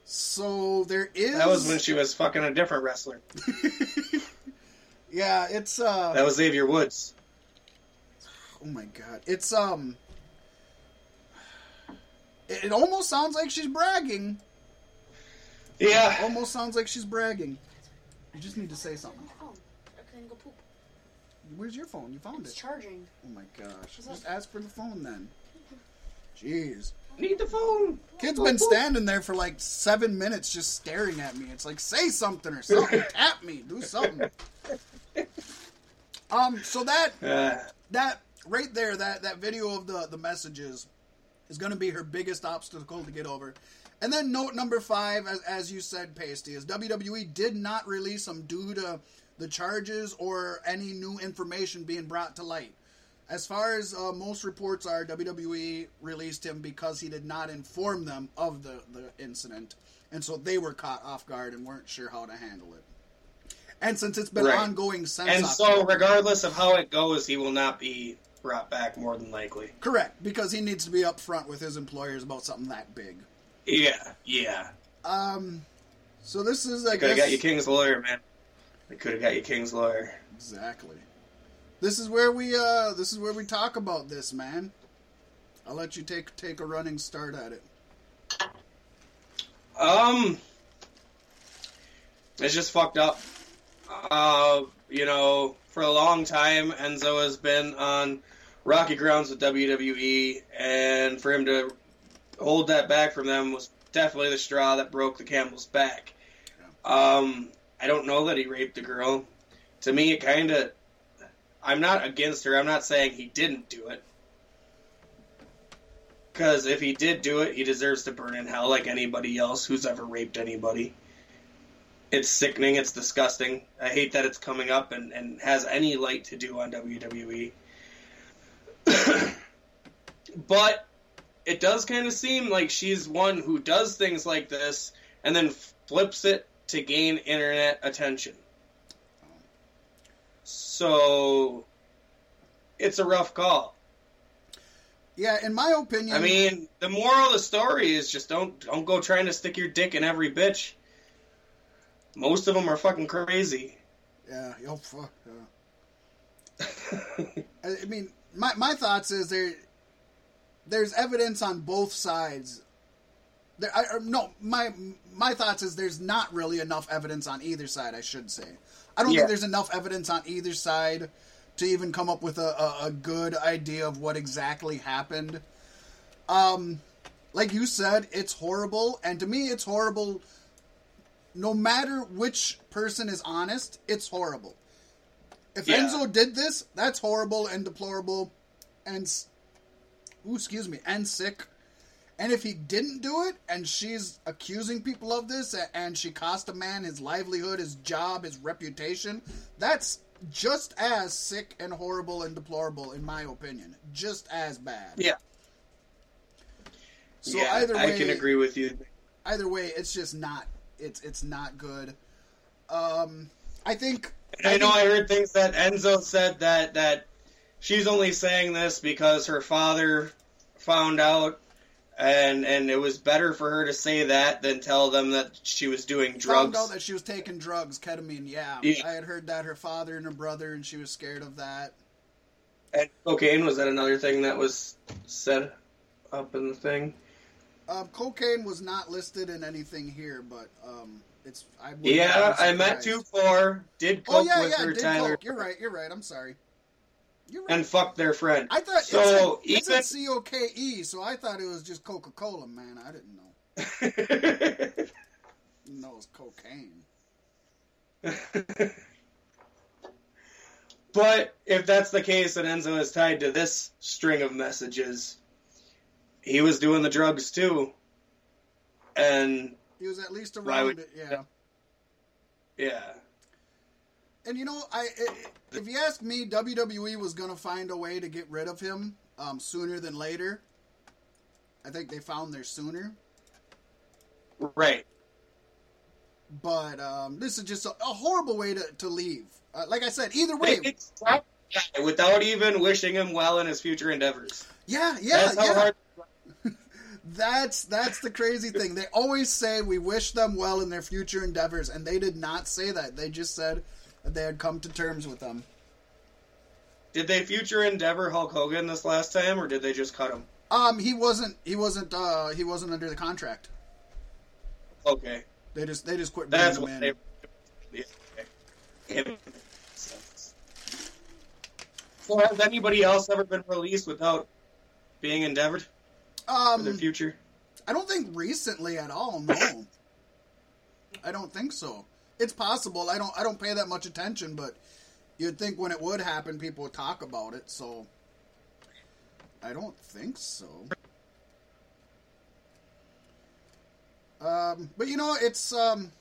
S1: So there is.
S2: That was when she was fucking a different wrestler.
S1: yeah, it's. uh
S2: That was Xavier Woods.
S1: Oh my god, it's um. It, it almost sounds like she's bragging.
S2: Yeah.
S1: Almost sounds like she's bragging. You just need to say something.
S3: My phone. I couldn't go poop.
S1: Where's your phone? You found
S3: It's
S1: it.
S3: It's charging.
S1: Oh my gosh. Just ask for the phone then. Jeez.
S2: Need the phone.
S1: Kid's been standing there for like seven minutes just staring at me. It's like, say something or something. Tap me. Do something. Um, so that
S2: Uh,
S1: that right there, that that video of the the messages is going to be her biggest obstacle to get over. And then note number five, as, as you said, Pasty, is WWE did not release him due to the charges or any new information being brought to light. As far as uh, most reports are, WWE released him because he did not inform them of the, the incident. And so they were caught off guard and weren't sure how to handle it. And since it's been
S2: Right.
S1: ongoing since
S2: and so,
S1: October-
S2: regardless of how it goes, he will not be brought back more than likely.
S1: Correct, because he needs to be upfront with his employers about something that big.
S2: Yeah, yeah.
S1: Um, so this is, like I
S2: Could have got you King's lawyer, man. They could have got you King's lawyer.
S1: exactly. This is where we, uh, this is where we talk about this, man. I'll let you take take a running start at it.
S2: Um, it's just fucked up. Uh, you know, for a long time, Enzo has been on rocky grounds with WWE, and for him to hold that back from them was definitely the straw that broke the camel's back. Um, I don't know that he raped the girl. To me, it kind of. I'm not against her. I'm not saying he didn't do it. Because if he did do it, he deserves to burn in hell like anybody else who's ever raped anybody. It's sickening. It's disgusting. I hate that it's coming up and, and has any light to do on WWE. but it does kind of seem like she's one who does things like this and then flips it to gain internet attention. So it's a rough call.
S1: Yeah, in my opinion,
S2: I mean, the moral of the story is just don't don't go trying to stick your dick in every bitch. Most of them are fucking crazy.
S1: yeah, oh fuck. Yeah. I I mean, my my thoughts is there. There's evidence on both sides. There, I, no, my my thoughts is there's not really enough evidence on either side. I should say. I don't
S2: Yeah.
S1: think there's enough evidence on either side to even come up with a, a, a good idea of what exactly happened. Um, like you said, it's horrible, and to me, it's horrible. no matter which person is honest, it's horrible. If
S2: Yeah.
S1: Enzo did this, that's horrible and deplorable, and ooh, excuse me, and sick. And if he didn't do it, and she's accusing people of this, and she cost a man his livelihood, his job, his reputation, that's just as sick and horrible and deplorable, in my opinion. Just as bad.
S2: Yeah.
S1: So
S2: yeah,
S1: either way,
S2: I can agree with you.
S1: either way, it's just not. It's it's not good. Um, I think.
S2: I know I heard things that Enzo said that that she's only saying this because her father found out and and it was better for her to say that than tell them that she was doing drugs.
S1: Found out that she was taking drugs, ketamine. Yeah,
S2: Yeah.
S1: I had heard that her father and her brother, and she was scared of that.
S2: and cocaine was that another thing that was said up in the thing?
S1: Um, cocaine was not listed in anything here, but um, it's. I
S2: Yeah, I met two four, did
S1: Oh
S2: coke
S1: yeah,
S2: with
S1: yeah,
S2: her Tyler,
S1: coke. You're right. You're right. I'm sorry. Right.
S2: and fuck their friend.
S1: I thought
S2: so.
S1: it said,
S2: even
S1: C O K E, so I thought it was just Coca Cola. Man, I didn't know. Didn't know it cocaine.
S2: but if that's the case and Enzo is tied to this string of messages, he was doing the drugs too. And
S1: He was at least around
S2: would-
S1: it. Yeah.
S2: yeah.
S1: And you know, I if you ask me, WWE was gonna find a way to get rid of him um, sooner than later. I think they found their sooner,
S2: Right.
S1: but um, this is just a, a horrible way to, to leave. Uh, like I said, either way,
S2: They stopped the guy without even wishing him well in his future endeavors.
S1: yeah, yeah,
S2: That's
S1: yeah.
S2: hard.
S1: That's that's the crazy thing. They always say we wish them well in their future endeavors, and they did not say that. They just said that they had come to terms with them.
S2: Did they future endeavor Hulk Hogan this last time, or did they just cut him?
S1: Um, he wasn't. He wasn't. Uh, he wasn't under the contract.
S2: Okay,
S1: They just. They just quit
S2: that's what they. Yeah, okay. So has anybody else ever been released without being endeavored for their
S1: Um,
S2: future?
S1: I don't think recently at all. No, I don't think so. It's possible. I don't. I don't pay that much attention, but you'd think when it would happen, people would talk about it. So I don't think so. Um, but you know, it's um,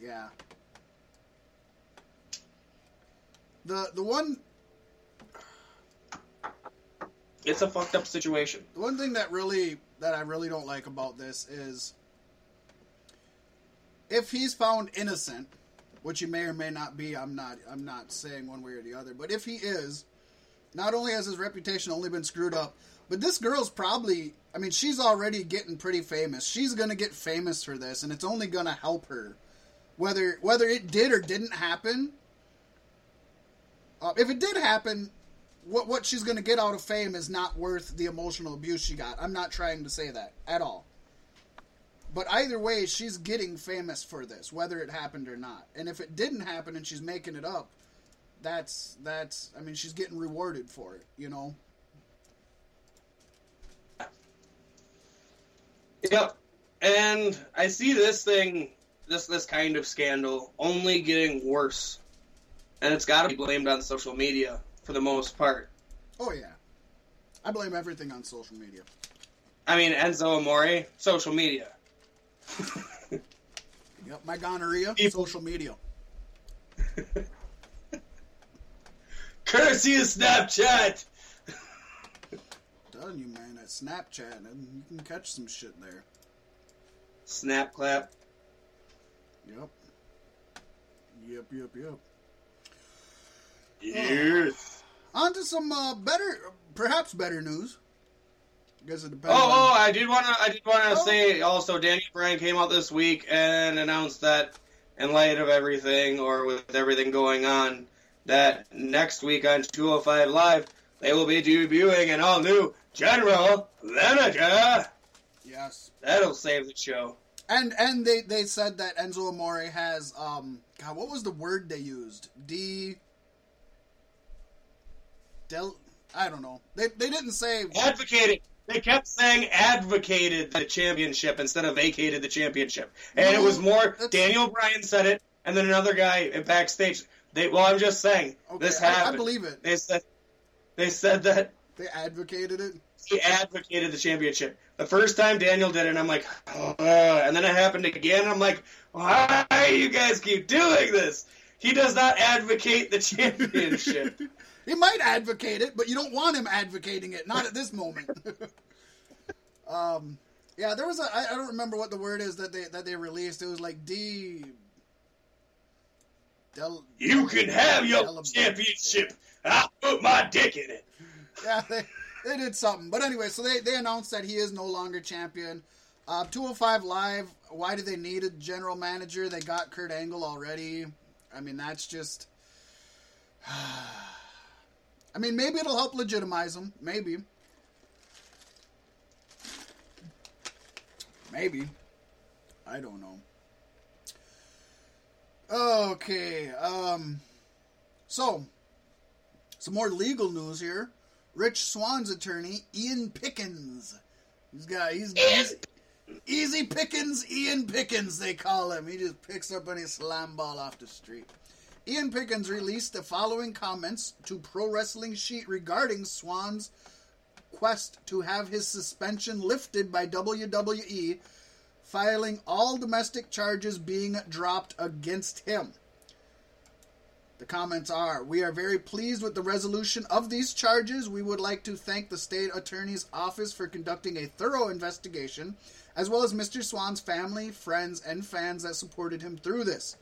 S1: yeah. The the one
S2: It's a fucked up situation.
S1: The one thing that really that I really don't like about this is if he's found innocent, which he may or may not be, I'm not I'm not saying one way or the other, but if he is, not only has his reputation only been screwed up, but this girl's probably I mean, she's already getting pretty famous. She's going to get famous for this and it's only going to help her. Whether whether it did or didn't happen, uh, if it did happen, what what she's going to get out of fame is not worth the emotional abuse she got. I'm not trying to say that at all. But either way, she's getting famous for this, whether it happened or not. And if it didn't happen and she's making it up, that's that's I mean, she's getting rewarded for it, you know.
S2: Yep. And I see this thing, this this kind of scandal, only getting worse, and it's got to be blamed on social media for the most part.
S1: Oh yeah. I blame everything on social media.
S2: I mean, Enzo Amore, social media.
S1: Yep, my gonorrhea,
S2: People-
S1: social media.
S2: Curse you, Snapchat.
S1: Telling you, man, that Snapchat, and you can catch some shit there.
S2: Snap clap.
S1: Yep. Yep, yep, yep.
S2: Yes.
S1: On to some uh, better, perhaps better news. Guess it
S2: Oh,
S1: depends.
S2: oh,
S1: on,
S2: I did want to. I did want to
S1: Oh.
S2: say also, Danny Bryan came out this week and announced that, in light of everything or with everything going on, that next week on 205 Live they will be debuting an all new general manager.
S1: yes.
S2: That'll save the show.
S1: And and they, they said that Enzo Amore has um God, what was the word they used? D Del I don't know. They they didn't say
S2: Advocating. They kept saying advocated the championship instead of vacated the championship, and it was more. Daniel Bryan said it, and then another guy backstage. They well, I'm just saying
S1: Okay,
S2: this
S1: I, I
S2: happened.
S1: believe it.
S2: They said they said that
S1: They advocated it.
S2: he advocated the championship. The first time Daniel did it, I'm like, and then it happened again. And I'm like, why you guys keep doing this? He does not advocate the championship.
S1: He might advocate it, but you don't want him advocating it. Not at this moment. um, yeah, there was a. I, I don't remember what the word is that they that they released. It was like D. Del,
S2: you can have your
S1: Del-
S2: championship. I'll put my dick in it.
S1: Yeah, they, they did something. But anyway, so they, they announced that he is no longer champion. Uh, 205 Live, why do they need a general manager? They got Kurt Angle already. I mean, that's just. I mean, maybe it'll help legitimize them. Maybe. Maybe. I don't know. Okay. Um. So, some more legal news here. Rich Swann's attorney, Ian Pickens. He's got he's, he's easy pickings, Ian Pickens they call him. He just picks up any slam ball off the street. Ian Pickens released the following comments to Pro Wrestling Sheet regarding Swann's quest to have his suspension lifted by WWE, filing all domestic charges being dropped against him. The comments are We are very pleased with the resolution of these charges. We would like to thank the state attorney's office for conducting a thorough investigation, as well as Mr. Swann's family, friends, and fans that supported him through this.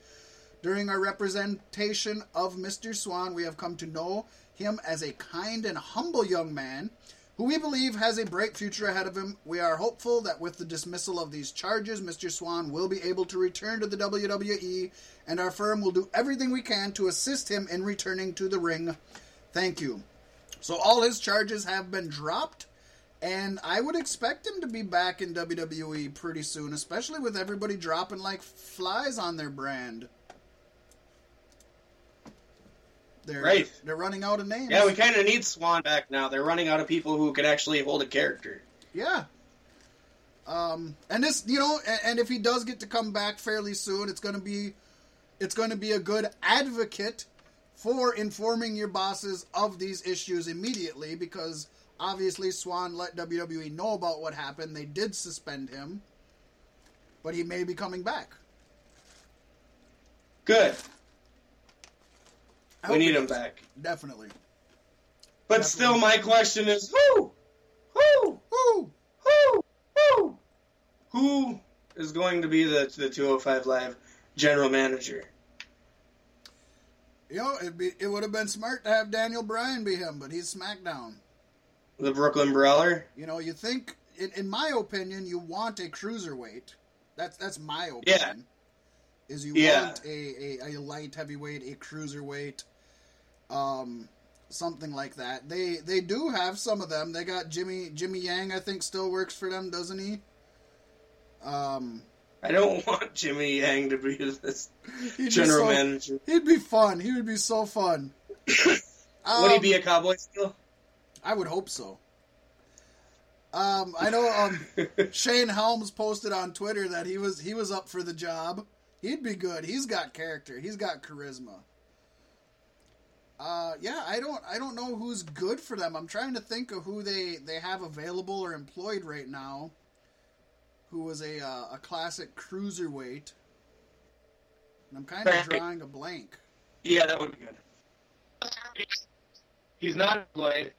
S1: During our representation of Mr. Swann, we have come to know him as a kind and humble young man who we believe has a bright future ahead of him. We are hopeful that with the dismissal of these charges, Mr. Swann will be able to return to the WWE, and our firm will do everything we can to assist him in returning to the ring. Thank you. So, all his charges have been dropped, and I would expect him to be back in WWE pretty soon, especially with everybody dropping like flies on their brand. They're,
S2: Right.
S1: They're running out of names.
S2: Yeah, we kind of need Swann back now. They're running out of people who could actually hold a character.
S1: Yeah. Um, and this, you know, and, and if he does get to come back fairly soon, it's going to be, it's going to be a good advocate for informing your bosses of these issues immediately because obviously Swann let WWE know about what happened. They did suspend him, but he may be coming back.
S2: Good.
S1: I
S2: We need him back.
S1: Definitely.
S2: But
S1: Definitely.
S2: still, my question is who? Who?
S1: Who?
S2: Who? Who? Who is going to be the the 205 Live general manager?
S1: You know, it'd be, it would have been smart to have Daniel Bryan be him, but he's SmackDown.
S2: The Brooklyn Brawler?
S1: You know, you think, in, in my opinion, you want a cruiserweight. That's that's my opinion. Yeah. Is you
S2: Yeah.
S1: want a, a, a light heavyweight, a cruiserweight, um, something like that. They they do have some of them. They got Jimmy Jimmy Yang. I think still works for them, doesn't he? Um,
S2: I don't want Jimmy Yang to be this
S1: he'd be
S2: general
S1: so-
S2: manager.
S1: He'd be fun. He would be so fun.
S2: Would he
S1: Um,
S2: be a cowboy still?
S1: I would hope so. Um, I know um, Shane Helms posted on Twitter that he was he was up for the job. He'd be good. He's got character. He's got charisma. Uh, yeah, I don't I don't know who's good for them. I'm trying to think of who they they have available or employed right now. Who was a uh, a classic cruiserweight. And I'm kind of drawing a blank.
S2: yeah, that would be good. He's not employed.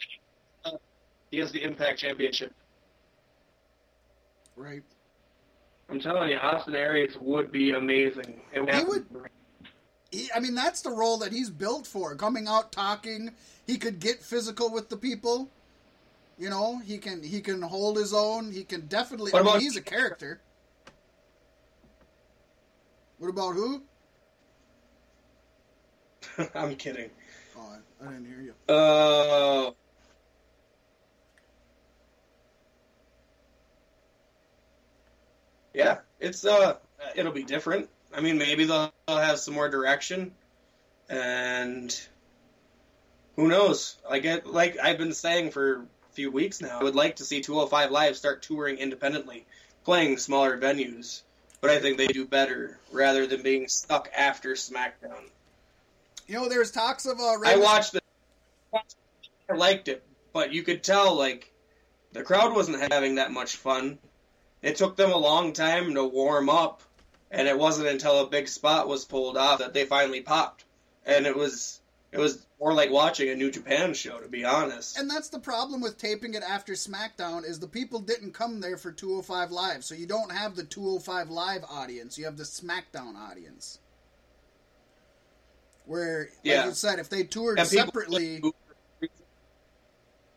S2: Uh, he has the Impact Championship.
S1: Right.
S2: I'm telling you, Austin Aries would be amazing. It
S1: He would- he, I mean, that's the role that he's built for. Coming out talking, he could get physical with the people. You know, he can he can hold his own. He can definitely.
S2: What
S1: I mean, he's a character. What about who?
S2: I'm kidding.
S1: Oh, I, I didn't hear you.
S2: Uh, yeah, it's uh, it'll be different. I mean, maybe they'll they'll have some more direction, and who knows? I get like I've been saying for a few weeks now. I would like to see 205 Live start touring independently, playing smaller venues. But I think they do better rather than being stuck after SmackDown.
S1: You know, there's talks of uh,
S2: I watched the. I liked it, but you could tell like the crowd wasn't having that much fun. It took them a long time to warm up, and it wasn't until a big spot was pulled off that they finally popped. And it was it was more like watching a New Japan show, to be honest.
S1: And that's the problem with taping it after SmackDown is the people didn't come there for 205 Live, so you don't have the 205 Live audience. You have the SmackDown audience. Where, like
S2: Yeah.
S1: you said, if they toured
S2: And people-
S1: separately,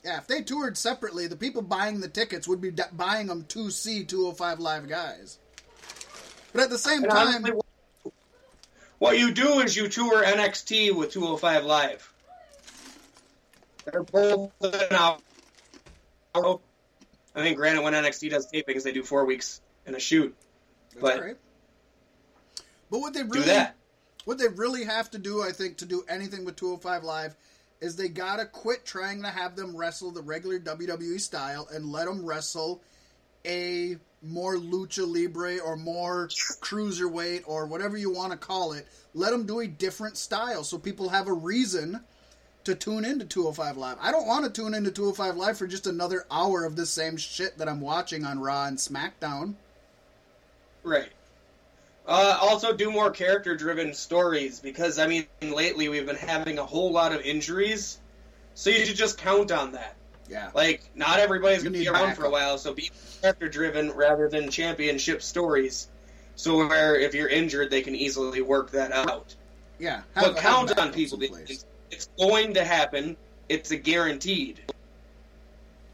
S1: yeah, if they toured separately, the people buying the tickets would be buying them to see 205 Live guys. But at the same
S2: And
S1: time,
S2: honestly, what you do is you tour NXT with 205 Live. They're both an hour. I think, granted, when NXT does tapings, they do four weeks in a shoot.
S1: that's
S2: but-
S1: right. But what they
S2: Do that.
S1: what they really have to do, I think, to do anything with 205 Live is they gotta quit trying to have them wrestle the regular WWE style and let them wrestle a more lucha libre or more cruiserweight or whatever you want to call it. Let them do a different style so people have a reason to tune into 205 Live. I don't want to tune into 205 Live for just another hour of the same shit that I'm watching on Raw and SmackDown.
S2: Right. Uh, also, do more character driven stories because, I mean, lately we've been having a whole lot of injuries. So you should just count on that.
S1: Yeah.
S2: Like, not everybody's going to be around for a while, so be character driven rather than championship stories. So, where if you're injured, they can easily work that out.
S1: Yeah.
S2: But
S1: have- have
S2: count on people. It's, it's going to happen. It's a guaranteed.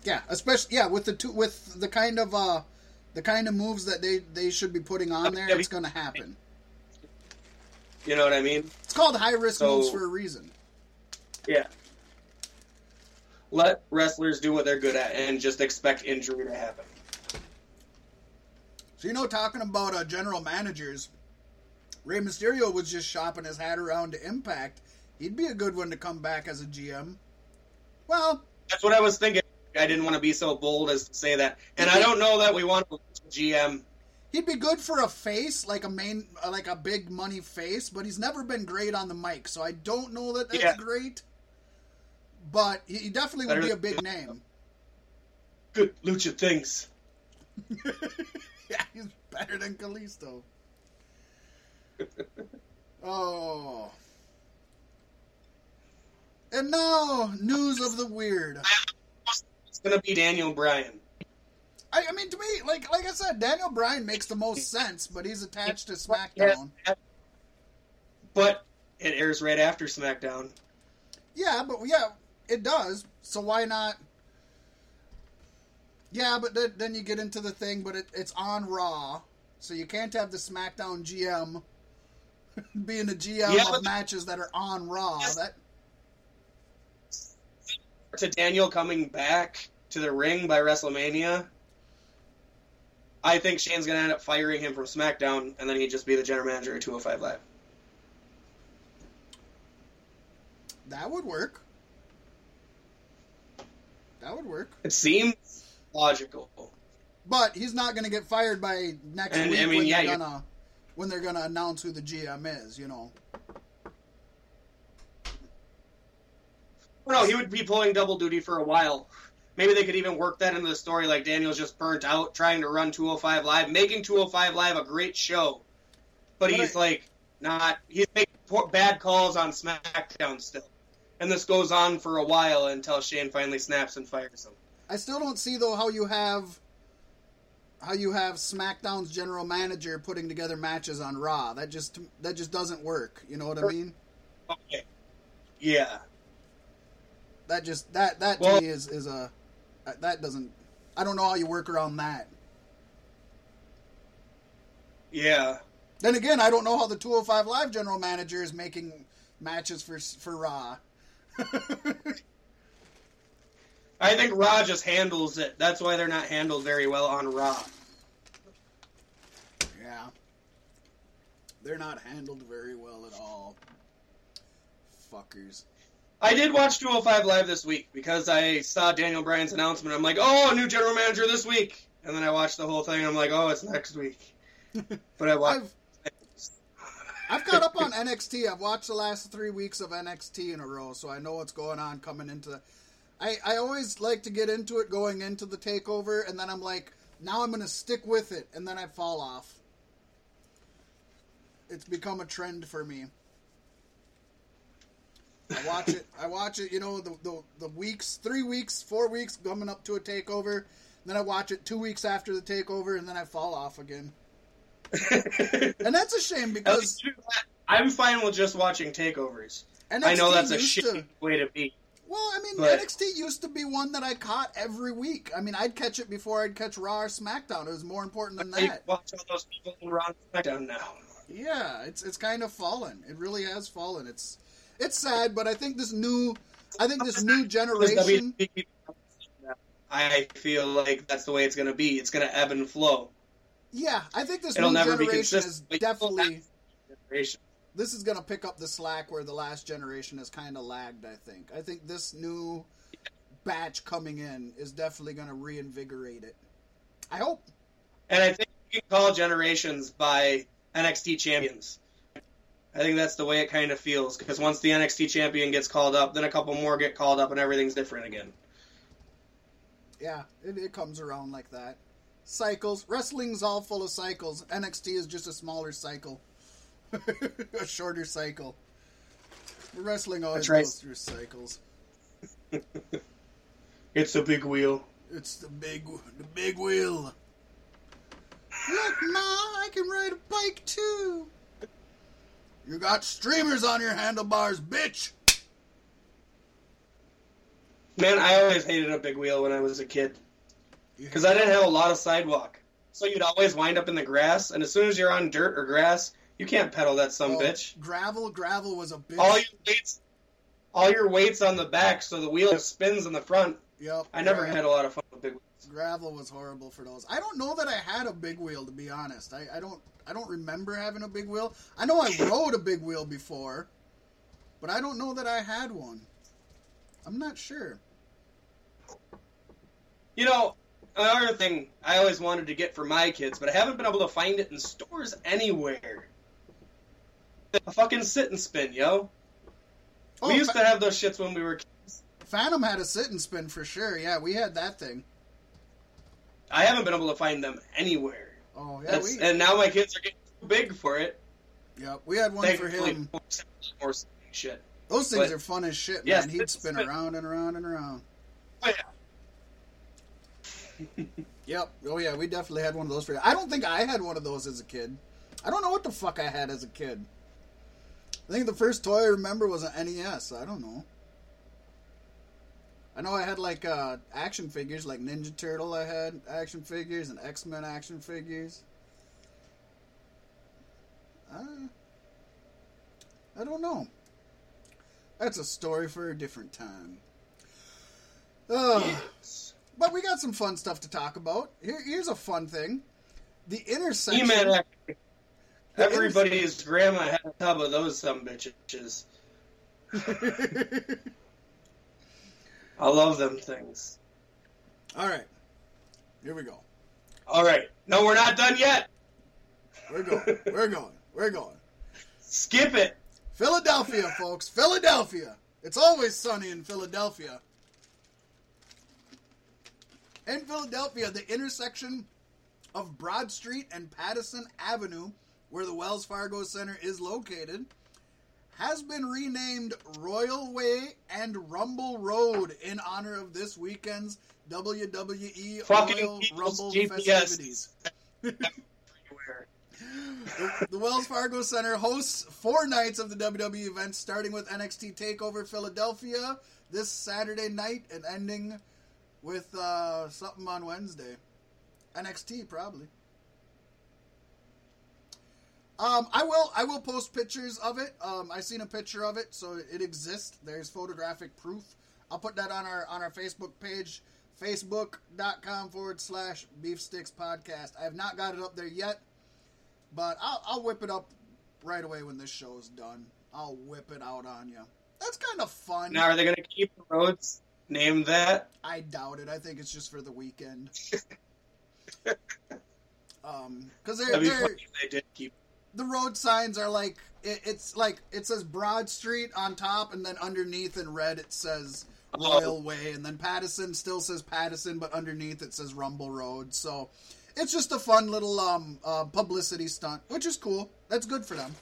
S1: Yeah, especially yeah with the two with the kind of uh the kind of moves that they they should be putting on there. It's going to happen.
S2: You know what I mean?
S1: It's called high risk
S2: So-
S1: moves for a reason.
S2: Yeah. Let wrestlers do what they're good at and just expect injury to happen.
S1: So you know, talking about uh, general managers, Rey Mysterio was just shopping his hat around to Impact. He'd be a good one to come back as a GM. Well,
S2: That's what I was thinking. I didn't want to be so bold as to say that. And I don't know that we want a GM.
S1: he'd be good for a face, like a main, uh, like a big money face. But he's never been great on the mic, so I don't know that that's
S2: Yeah.
S1: great. But he, he definitely would be a big name.
S2: Good lucha things.
S1: yeah, he's better than Kalisto. oh. And now, news of the weird.
S2: It's gonna be Daniel Bryan.
S1: I, I mean, to me, like like I said, Daniel Bryan makes the most sense, but he's attached to SmackDown.
S2: But it airs right after SmackDown.
S1: Yeah, but yeah, it does. So why not? Yeah, but then, then you get into the thing, but it, it's on Raw, so you can't have the SmackDown GM being a GM
S2: Yeah,
S1: of matches that are on Raw.
S2: Yes.
S1: That
S2: To Daniel coming back to the ring by WrestleMania. I think Shane's gonna end up firing him from SmackDown, and then he'd just be the general manager at 205 Live.
S1: that would work. That would work.
S2: It seems logical.
S1: But he's not going to get fired by next
S2: And,
S1: week
S2: I mean,
S1: when
S2: yeah,
S1: they're gonna when they're gonna announce who the GM is. You know.
S2: Well, no, he would be pulling double duty for a while. Maybe they could even work that into the story, like Daniel's just burnt out trying to run 205 Live, making 205 Live a great show. But,
S1: But
S2: he's
S1: I-
S2: like not. He's making poor, bad calls on SmackDown still, and this goes on for a while until Shane finally snaps and fires him.
S1: I still don't see though how you have how you have SmackDown's general manager putting together matches on Raw. That just that just doesn't work. You know what I mean?
S2: Okay. Yeah.
S1: That just that that to me is is a that doesn't. I don't know how you work around that.
S2: Yeah.
S1: Then again, I don't know how the 205 Live general manager is making matches for for Raw.
S2: I think Raw just handles it. That's why they're not handled very well on Raw.
S1: Yeah. They're not handled very well at all. Fuckers.
S2: I did watch 205 Live this week because I saw Daniel Bryan's announcement. I'm like, oh, new general manager this week. And then I watched the whole thing. I'm like, oh, it's next week. But I watched.
S1: I've I've caught up on NXT. I've watched the last three weeks of NXT in a row, so I know what's going on coming into. The, I I always like to get into it going into the takeover, and then I'm like, now I'm going to stick with it, and then I fall off. It's become a trend for me. I watch it. I watch it. You know, the, the the weeks, three weeks, four weeks coming up to a takeover. Then I watch it two weeks after the takeover, and then I fall off again. And that's a shame because
S2: I'm fine with just watching takeovers.
S1: NXT
S2: I know that's a shitty
S1: to-
S2: way to be.
S1: Well, I mean,
S2: But-
S1: NXT used to be one that I caught every week. I mean, I'd catch it before I'd catch Raw or SmackDown. It was more important than
S2: I
S1: that.
S2: watch all those people in Raw and SmackDown now.
S1: Yeah, it's it's kind of fallen. It really has fallen. It's it's sad, but I think this new, I think this new generation.
S2: I feel like that's the way it's going to be. It's going to ebb and flow.
S1: Yeah, I think this
S2: It'll
S1: new generation is definitely.
S2: Generation.
S1: This is going to pick up the slack where the last generation has kind of lagged. I think. I think this new batch coming in is definitely going to reinvigorate it. I hope.
S2: And I think you can call generations by NXT champions. I think that's the way it kind of feels because once the NXT champion gets called up, then a couple more get called up, and everything's different again.
S1: Yeah, it, it comes around like that. Cycles. Wrestling's all full of cycles. NXT is just a smaller cycle, a shorter cycle. Wrestling always
S2: right.
S1: goes through cycles.
S2: It's a big wheel.
S1: It's the big, the big wheel. Look, Ma, I can ride a bike too. You got streamers on your handlebars, bitch.
S2: Man, I always hated a big wheel when I was a kid because I didn't have a lot of sidewalk. So you'd always wind up in the grass, and as soon as you're on dirt or grass, you can't pedal that some
S1: Oh,
S2: bitch.
S1: Gravel, gravel was a bitch.
S2: All your weights, all your weights on the back, so the wheel spins in the front.
S1: Yep.
S2: I never
S1: right.
S2: had a lot of fun with big wheels.
S1: Gravel was horrible for those. I don't know that I had a big wheel to be honest. I, I don't I don't remember having a big wheel. I know I rode a big wheel before, but I don't know that I had one. I'm not sure.
S2: You know, another thing I always wanted to get for my kids, but I haven't been able to find it in stores anywhere. A fucking sit and spin, yo.
S1: Oh,
S2: we used
S1: Fa-
S2: to have those shits when we were kids.
S1: Phantom had a sit and spin for sure. Yeah, we had that thing.
S2: I haven't been able to find them anywhere.
S1: Oh yeah, we
S2: and now my kids are getting too big for it.
S1: yep, we had one for him.
S2: more shit.
S1: Those things
S2: but-
S1: are fun as shit, man.
S2: Yes,
S1: He'd spin around and around and around.
S2: Oh, yeah.
S1: Yep. Oh yeah, we definitely had one of those for. You. I don't think I had one of those as a kid. I don't know what the fuck I had as a kid. I think the first toy I remember was an NES. I don't know. I know I had like uh, action figures, like Ninja Turtle. I had action figures and X Men action figures. Uh, I don't know. That's a story for a different time. Ugh.
S2: Yes.
S1: But we got some fun stuff to talk about. Here, here's a fun thing: the intersection. The
S2: everybody's grandma had a tub of those some bitches. I love them things.
S1: All right, here we go.
S2: All right, no, we're not done yet.
S1: We're going. We're going. We're going.
S2: Skip it.
S1: Philadelphia, folks. Philadelphia. It's always sunny in Philadelphia. In Philadelphia, the intersection of Broad Street and Pattison Avenue, where the Wells Fargo Center is located, has been renamed Royal Way and Rumble Road in honor of this weekend's WWE
S2: Fucking
S1: Royal Rumble
S2: GPS.
S1: festivities. The, the Wells Fargo Center hosts four nights of the WWE events, starting with NXT Takeover Philadelphia this Saturday night and ending with uh, something on Wednesday. NXT probably. Um, I will. I will post pictures of it. Um, I seen a picture of it, so it exists. There's photographic proof. I'll put that on our on our Facebook page, facebook.com forward slash beefsticks podcast. I have not got it up there yet, but I'll, I'll whip it up right away when this show is done. I'll whip it out on you. That's kind of fun.
S2: Now, are they going to keep the roads named that?
S1: I doubt it. I think it's just for the weekend. um, because they're,
S2: be
S1: they're
S2: funny if they did keep.
S1: The road signs are like it, it's like it says Broad Street on top, and then underneath in red it says
S2: Oh.
S1: Royal Way, and then Pattison still says Pattison, but underneath it says Rumble Road. So it's just a fun little um uh, publicity stunt, which is cool. That's good for them.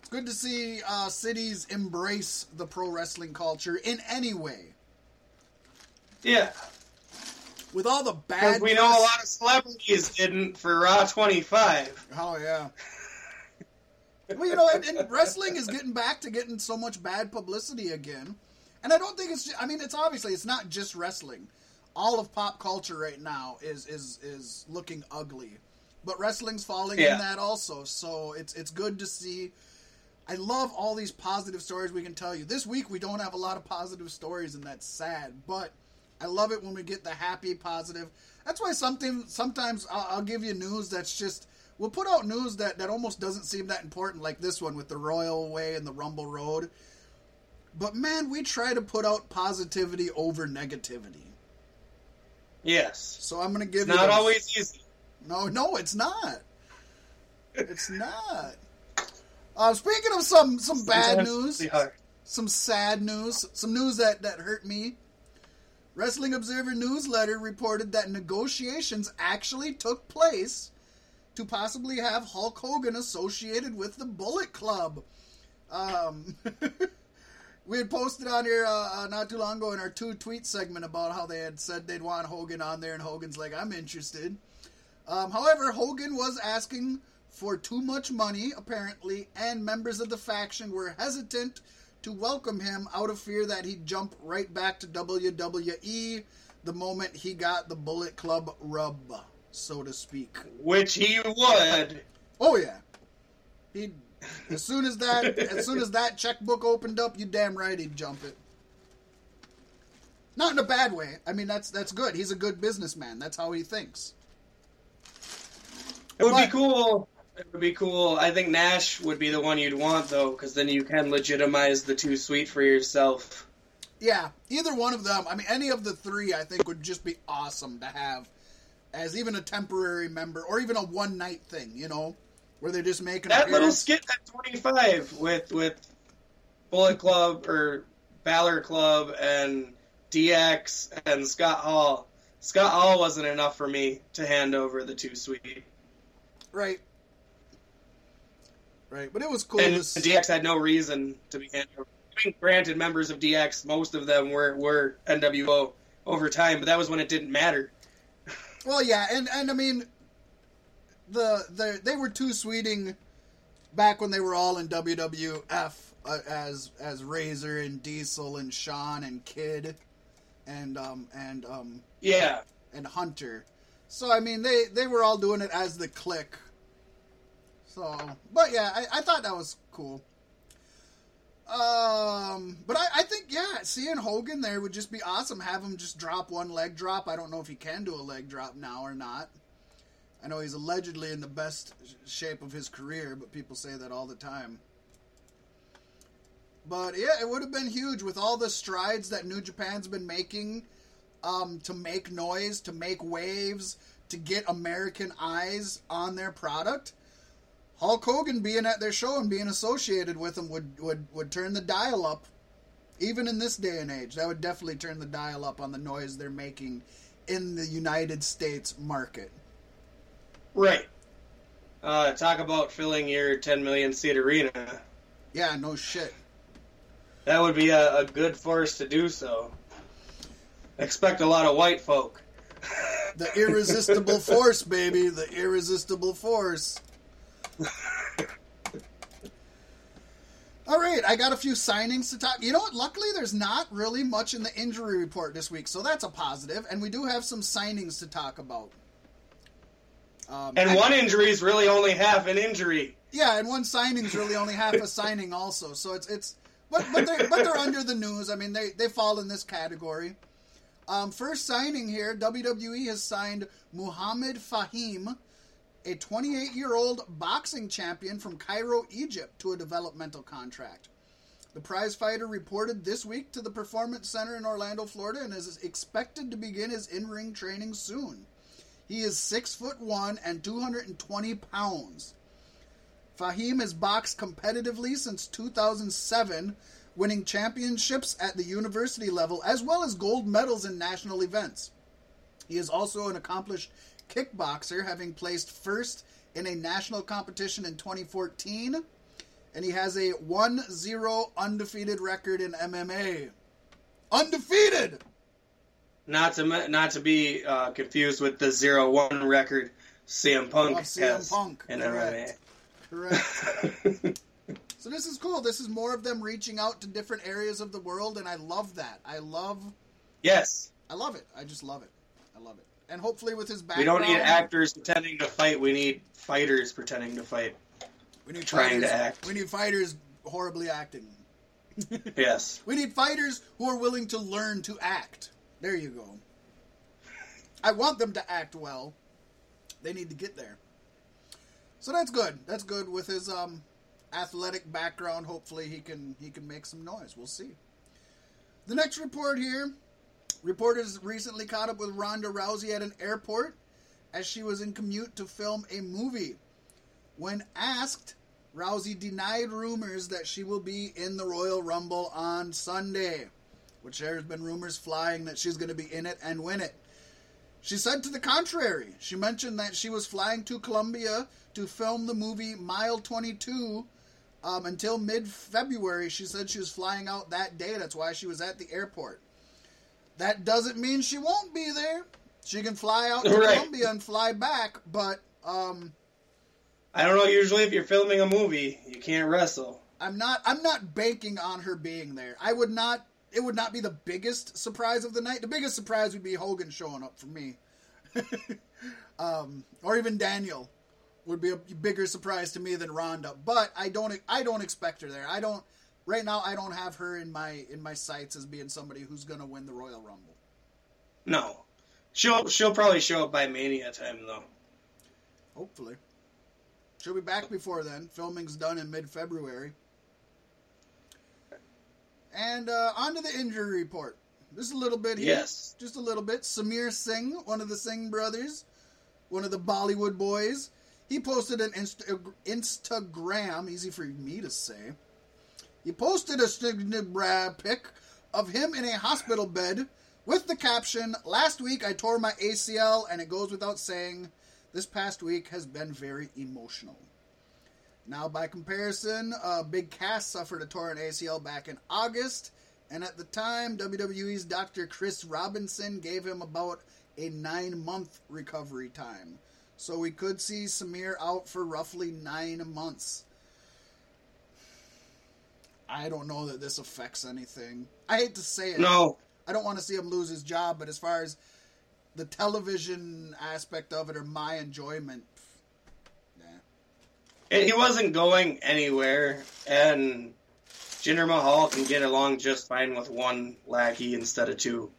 S1: It's good to see uh, cities embrace the pro wrestling culture in any way.
S2: Yeah,
S1: With all the bad
S2: we know a lot of celebrities didn't for Raw 25.
S1: Oh yeah. well, you know, and, and wrestling is getting back to getting so much bad publicity again, and I don't think it's. I mean, it's obviously it's not just wrestling. All of pop culture right now is is is looking ugly, but wrestling's falling
S2: Yeah.
S1: in that also. So it's it's good to see. I love all these positive stories we can tell you. This week we don't have a lot of positive stories, and that's sad. But I love it when we get the happy, positive. That's why something sometimes I'll, I'll give you news that's just we'll put out news that that almost doesn't seem that important, like this one with the Royal Way and the Rumble Road. But man, we try to put out positivity over negativity.
S2: Yes.
S1: So I'm gonna give
S2: It's
S1: you
S2: not
S1: those-
S2: always easy.
S1: No, no, it's not. It's not. Uh, speaking of some some bad news, some sad news, some news that, that hurt me. Wrestling Observer newsletter reported that negotiations actually took place to possibly have Hulk Hogan associated with the Bullet Club. Um, we had posted on here uh, uh, not too long ago in our two tweet segment about how they had said they'd want Hogan on there, and Hogan's like, I'm interested. Um, however, Hogan was asking for too much money, apparently, and members of the faction were hesitant to welcome him out of fear that he'd jump right back to WWE the moment he got the Bullet Club rub, so to speak.
S2: Which he would.
S1: Oh yeah, he as soon as that as soon as that checkbook opened up, you damn right he'd jump it. Not in a bad way. I mean that's that's good. He's a good businessman. That's how he thinks.
S2: It would
S1: But-
S2: be cool. It would be cool. I think Nash would be the one you'd want though, because then you can legitimize the two sweet for yourself.
S1: Yeah, either one of them. I mean, any of the three, I think, would just be awesome to have as even a temporary member or even a one night thing. You know, where they just make an
S2: That little skit at 25 with with Bullet Club or Balor Club and DX and Scott Hall. Scott Hall wasn't enough for me to hand over the two sweet.
S1: Right. Right, but it was cool.
S2: And
S1: to see-
S2: DX had no reason to be. I mean, granted, members of DX, most of them were, were NWO over time, but that was when it didn't matter.
S1: Well, yeah, and and I mean, the the they were too sweeting back when they were all in WWF uh, as as Razor and Diesel and Shawn and Kid and um and um
S2: Yeah.
S1: and Hunter. So I mean, they they were all doing it as the Kliq. So, but yeah, I, I thought that was cool. Um, but I, I think yeah, seeing Hogan there would just be awesome. Have him just drop one leg drop. I don't know if he can do a leg drop now or not. I know he's allegedly in the best shape of his career, but people say that all the time. But yeah, it would have been huge with all the strides that New Japan's been making um, to make noise, to make waves, to get American eyes on their product. Hulk Hogan being at their show and being associated with them would, would, would turn the dial up. Even in this day and age, that would definitely turn the dial up on the noise they're making in the United States market.
S2: Right. Uh, talk about filling your 10 million seat arena.
S1: Yeah, no shit.
S2: That would be a, a good force to do so. Expect a lot of white folk.
S1: The irresistible force, baby. The irresistible force. All right, I got a few signings to talk. You know what? Luckily, there's not really much in the injury report this week, so that's a positive. And we do have some signings to talk about. Um,
S2: And
S1: I-
S2: one injury is really only half an injury.
S1: yeah, and one signing is really only half a signing, also. So it's it's, but but they're but they're under the news. I mean, they they fall in this category. Um, first signing here, WWE has signed Muhammad Fahim, a 28 year old boxing champion from Cairo, Egypt, to a developmental contract. The prize fighter reported this week to the Performance Center in Orlando, Florida, and is expected to begin his in-ring training soon. He is six foot one and 220 pounds. Fahim has boxed competitively since 2007, winning championships at the university level as well as gold medals in national events. He is also an accomplished kickboxer, having placed first in a national competition in 2014, and he has a 1 0 undefeated record in MMA. Undefeated!
S2: Not to not to be uh, confused with the zero one record CM Punk
S1: Of CM
S2: has
S1: Punk,
S2: in
S1: correct. Correct. So this is cool. This is more of them reaching out to different areas of the world, and I love that. I love,
S2: yes,
S1: I love it. I just love it. I love it. And hopefully with his
S2: we don't need actors pretending to fight. We need fighters pretending to fight.
S1: we need
S2: trying to act.
S1: We need fighters horribly acting.
S2: Yes,
S1: We need fighters who are willing to learn to act. There you go. I want them to act well. They need to get there. So that's good. That's good with his um, athletic background. Hopefully he can he can make some noise. We'll see. The next report here. Reporters recently caught up with Ronda Rousey at an airport as she was in commute to film a movie. When asked, Rousey denied rumors that she will be in the Royal Rumble on Sunday, which there has been rumors flying that she's going to be in it and win it. She said to the contrary. She mentioned that she was flying to Colombia to film the movie Mile 22 um, until mid February. She said she was flying out that day. That's why she was at the airport. That doesn't mean she won't be there. She can fly out to
S2: Right.
S1: Colombia and fly back, but um,
S2: I don't know. Usually, if you're filming a movie, you can't wrestle.
S1: I'm not I'm not banking on her being there. I would not it would not be the biggest surprise of the night. The biggest surprise would be Hogan showing up for me. um, or even Daniel would be a bigger surprise to me than Ronda. But I don't I don't expect her there. I don't right now I don't have her in my in my sights as being somebody who's going to win the Royal Rumble.
S2: No, she'll she'll probably show up by Mania time though.
S1: Hopefully. She'll be back before then. Filming's done in mid February. And uh, on to the injury report. Just a little bit here.
S2: Yes.
S1: Just a little bit. Samir Singh, one of the Singh brothers, one of the Bollywood boys, he posted an Insta- Instagram, easy for me to say. He posted a pic of him in a hospital bed with the caption, Last week I tore my ACL, and it goes without saying, this past week has been very emotional. Now, by comparison, uh, Big Cass suffered a torn ACL back in August, and at the time, WWE's Dr. Chris Robinson gave him about a nine month recovery time. So we could see Samir out for roughly nine months. I don't know that this affects anything. I hate to say it.
S2: No,
S1: I don't want to see him lose his job, but as far as the television aspect of it or my enjoyment, nah.
S2: And he wasn't going anywhere, and Jinder Mahal can get along just fine with one lackey instead of two.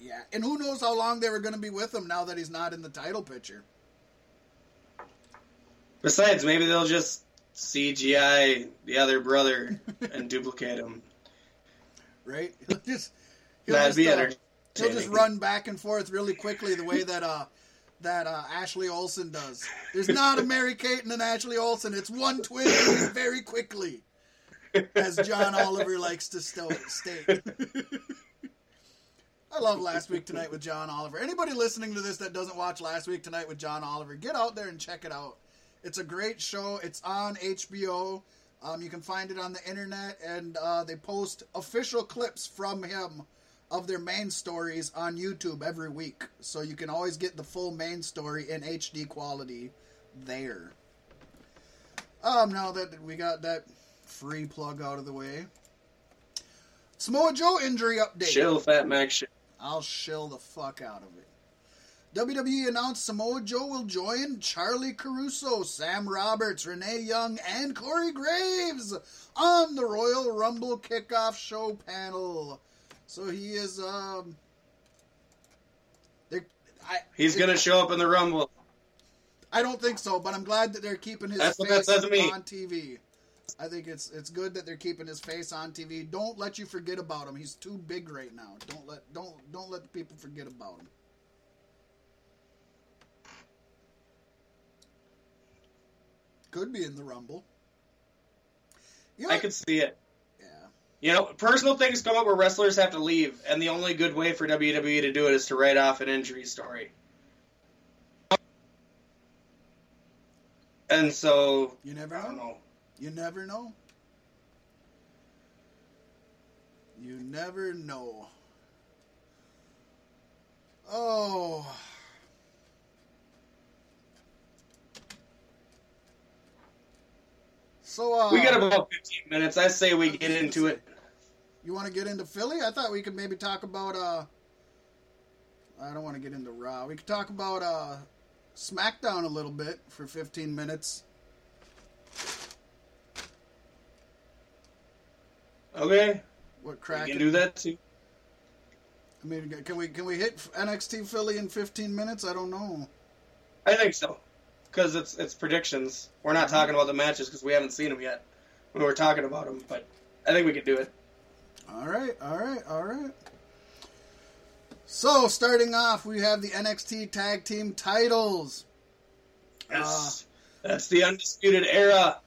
S1: Yeah, and who knows how long they were going to be with him now that he's not in the title picture.
S2: Besides, maybe they'll just CGI the other brother and duplicate him.
S1: right? He'll just he'll
S2: That'd
S1: just,
S2: be
S1: uh, he'll just run back and forth really quickly the way that uh that uh, Ashley Olsen does. There's not a Mary Kate and an Ashley Olsen. It's one twin very quickly, as John Oliver likes to state. I love Last Week Tonight with John Oliver. Anybody listening to this that doesn't watch Last Week Tonight with John Oliver, get out there and check it out. It's a great show. It's on HBO. Um, you can find it on the internet, and uh, they post official clips from him of their main stories on YouTube every week. So you can always get the full main story in HD quality there. Um, now that we got that free plug out of the way, Samoa Joe injury update.
S2: Chill, Fat Mac.
S1: I'll shill the fuck out of it. WWE announced Samoa Joe will join Charly Caruso, Sam Roberts, Renee Young, and Corey Graves on the Royal Rumble kickoff show panel. So he is um I
S2: He's gonna show up in the Rumble.
S1: I don't think so, but I'm glad that they're keeping his
S2: That's
S1: face on TV. I think it's it's good that they're keeping his face on TV. Don't let you forget about him. He's too big right now. Don't let don't don't let the people forget about him. Could be in the Rumble. You know,
S2: I could see it.
S1: yeah.
S2: You know, personal things come up where wrestlers have to leave, and the only good way for WWE to do it is to write off an injury story. And so,
S1: You never know.
S2: know.
S1: You never know. You never know. Oh. So uh
S2: We got about 15 minutes. I say we get into it.
S1: you want to get into Philly? I thought we could maybe talk about uh I don't want to get into Raw. We could talk about uh SmackDown a little bit for 15 minutes.
S2: Okay,
S1: What
S2: we
S1: crack?
S2: can do that too.
S1: I mean, can we can we hit NXT Philly in 15 minutes? I don't know.
S2: I think so, because it's it's predictions. We're not talking about the matches because we haven't seen them yet. When We were talking about them, but I think we can do it.
S1: All right, all right, all right. So, starting off, we have the NXT Tag Team titles.
S2: Yes, uh, that's the undisputed era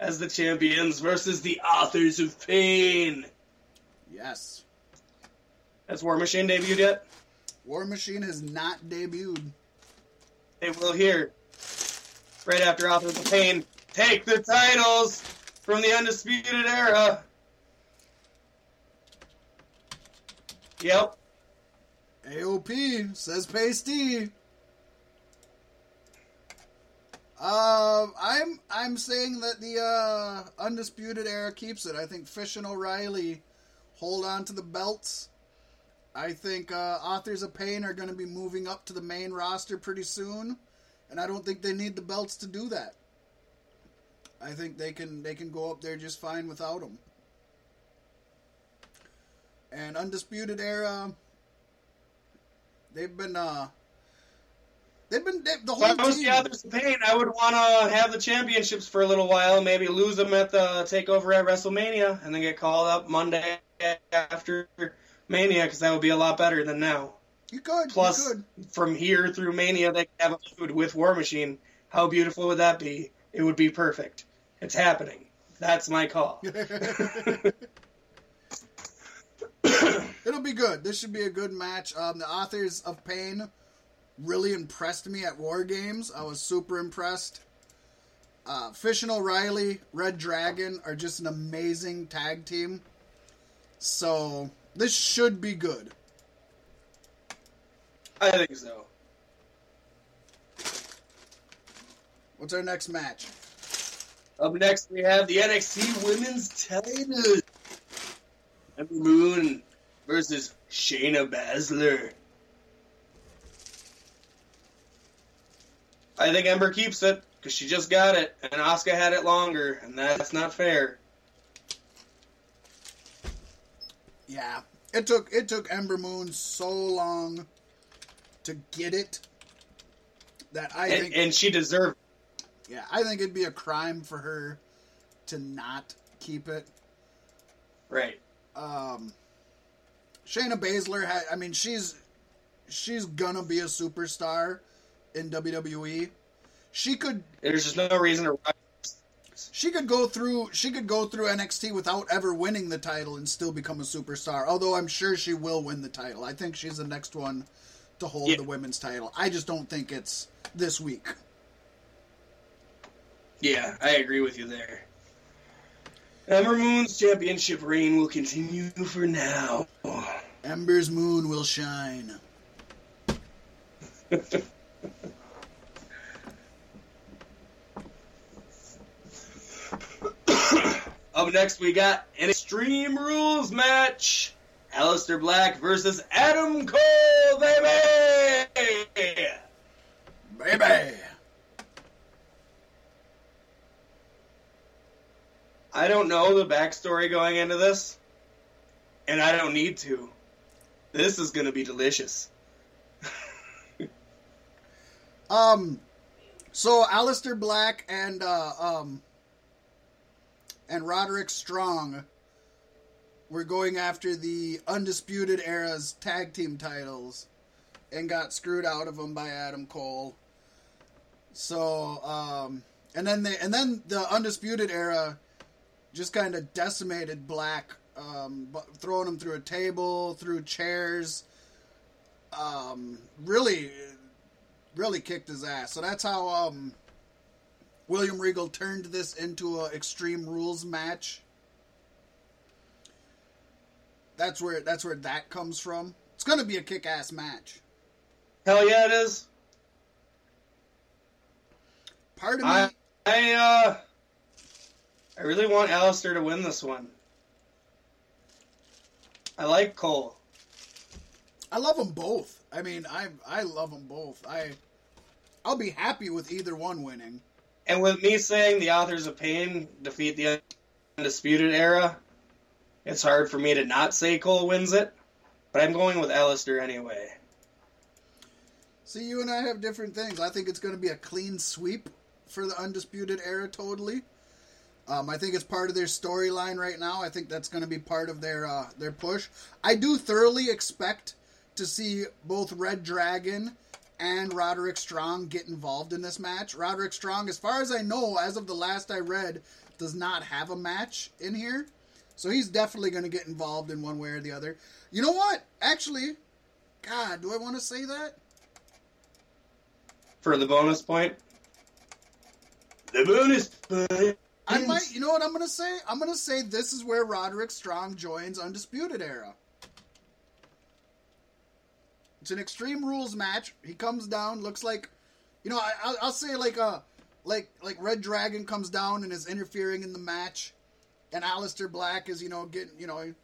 S2: as the champions versus the authors of pain.
S1: Yes.
S2: Has War Machine debuted yet?
S1: War Machine has not debuted.
S2: They will here. Right after Authors of Pain take the titles from the undisputed era. Yep.
S1: AOP says Pasty. Uh, I'm I'm saying that the uh, undisputed era keeps it. I think Fish and O'Reilly hold on to the belts. I think uh, Authors of Pain are going to be moving up to the main roster pretty soon, and I don't think they need the belts to do that. I think they can they can go up there just fine without them. And undisputed era, they've been uh, they've been they, the
S2: If
S1: whole
S2: I was
S1: team.
S2: the Pain, I would want to have the championships for a little while, maybe lose them at the takeover at WrestleMania, and then get called up Monday after Mania, because that would be a lot better than now.
S1: You could,
S2: Plus,
S1: you
S2: from here through Mania, they could have a feud with War Machine. How beautiful would that be? It would be perfect. It's happening. That's my call.
S1: It'll be good. This should be a good match. Um, the authors of Pain really impressed me at War Games. I was super impressed. Uh, Fish and O'Reilly, Red Dragon are just an amazing tag team. So this should be good.
S2: I think so.
S1: What's our next match?
S2: Up next, we have the NXT Women's Title. Ember Moon versus Shayna Baszler. I think Ember keeps it because she just got it, and Asuka had it longer, and that's not fair.
S1: Yeah, it took it took Ember Moon so long to get it that I
S2: And,
S1: think
S2: and she deserved.
S1: yeah I think it'd be a crime for her to not keep it.
S2: Right.
S1: Um, Shayna Baszler, ha- I mean she's she's gonna be a superstar in WWE. She could
S2: There's just no reason to.
S1: she could go through she could go through NXT without ever winning the title and still become a superstar. Although I'm sure she will win the title. I think she's the next one to hold
S2: Yeah.
S1: the women's title. I just don't think it's this week.
S2: Yeah, I agree with you there. Ember Moon's championship reign will continue for now.
S1: Ember's moon will shine.
S2: Up next, we got an Extreme Rules match. Aleister Black versus Adam Cole, baby!
S1: Baby.
S2: I don't know the backstory going into this, and I don't need to. This is going to be delicious.
S1: Um so Aleister Black and uh um and Roderick Strong were going after the Undisputed Era's tag team titles and got screwed out of them by Adam Cole. So, um, and then they, and then the Undisputed Era just kind of decimated Black, um, throwing him through a table, through chairs. Um, really, really kicked his ass. So that's how um, William Regal turned this into an Extreme Rules match. That's where that's where that comes from. It's going to be a kick-ass match.
S2: Hell yeah, it is.
S1: Part of me,
S2: I, I, uh, I really want Aleister to win this one. I like Cole.
S1: I love them both. I mean, I I love them both. I I'll be happy with either one winning.
S2: And with me saying the authors of pain defeat the undisputed era, it's hard for me to not say Cole wins it. But I'm going with Aleister anyway.
S1: See, you and I have different things. I think it's going to be a clean sweep for the undisputed era. Totally. Um, I think it's part of their storyline right now. I think that's going to be part of their uh, their push. I do thoroughly expect to see both Red Dragon and Roderick Strong get involved in this match. Roderick Strong, as far as I know, as of the last I read, does not have a match in here. So he's definitely going to get involved in one way or the other. You know what? Actually, God, do I want to say that?
S2: For the bonus point? The bonus point.
S1: I might, you know what I'm going to say? I'm going to say this is where Roderick Strong joins Undisputed Era. It's an Extreme Rules match. He comes down, looks like, you know, I, will say like a, uh, like like Red Dragon comes down and is interfering in the match, and Aleister Black is you know getting you know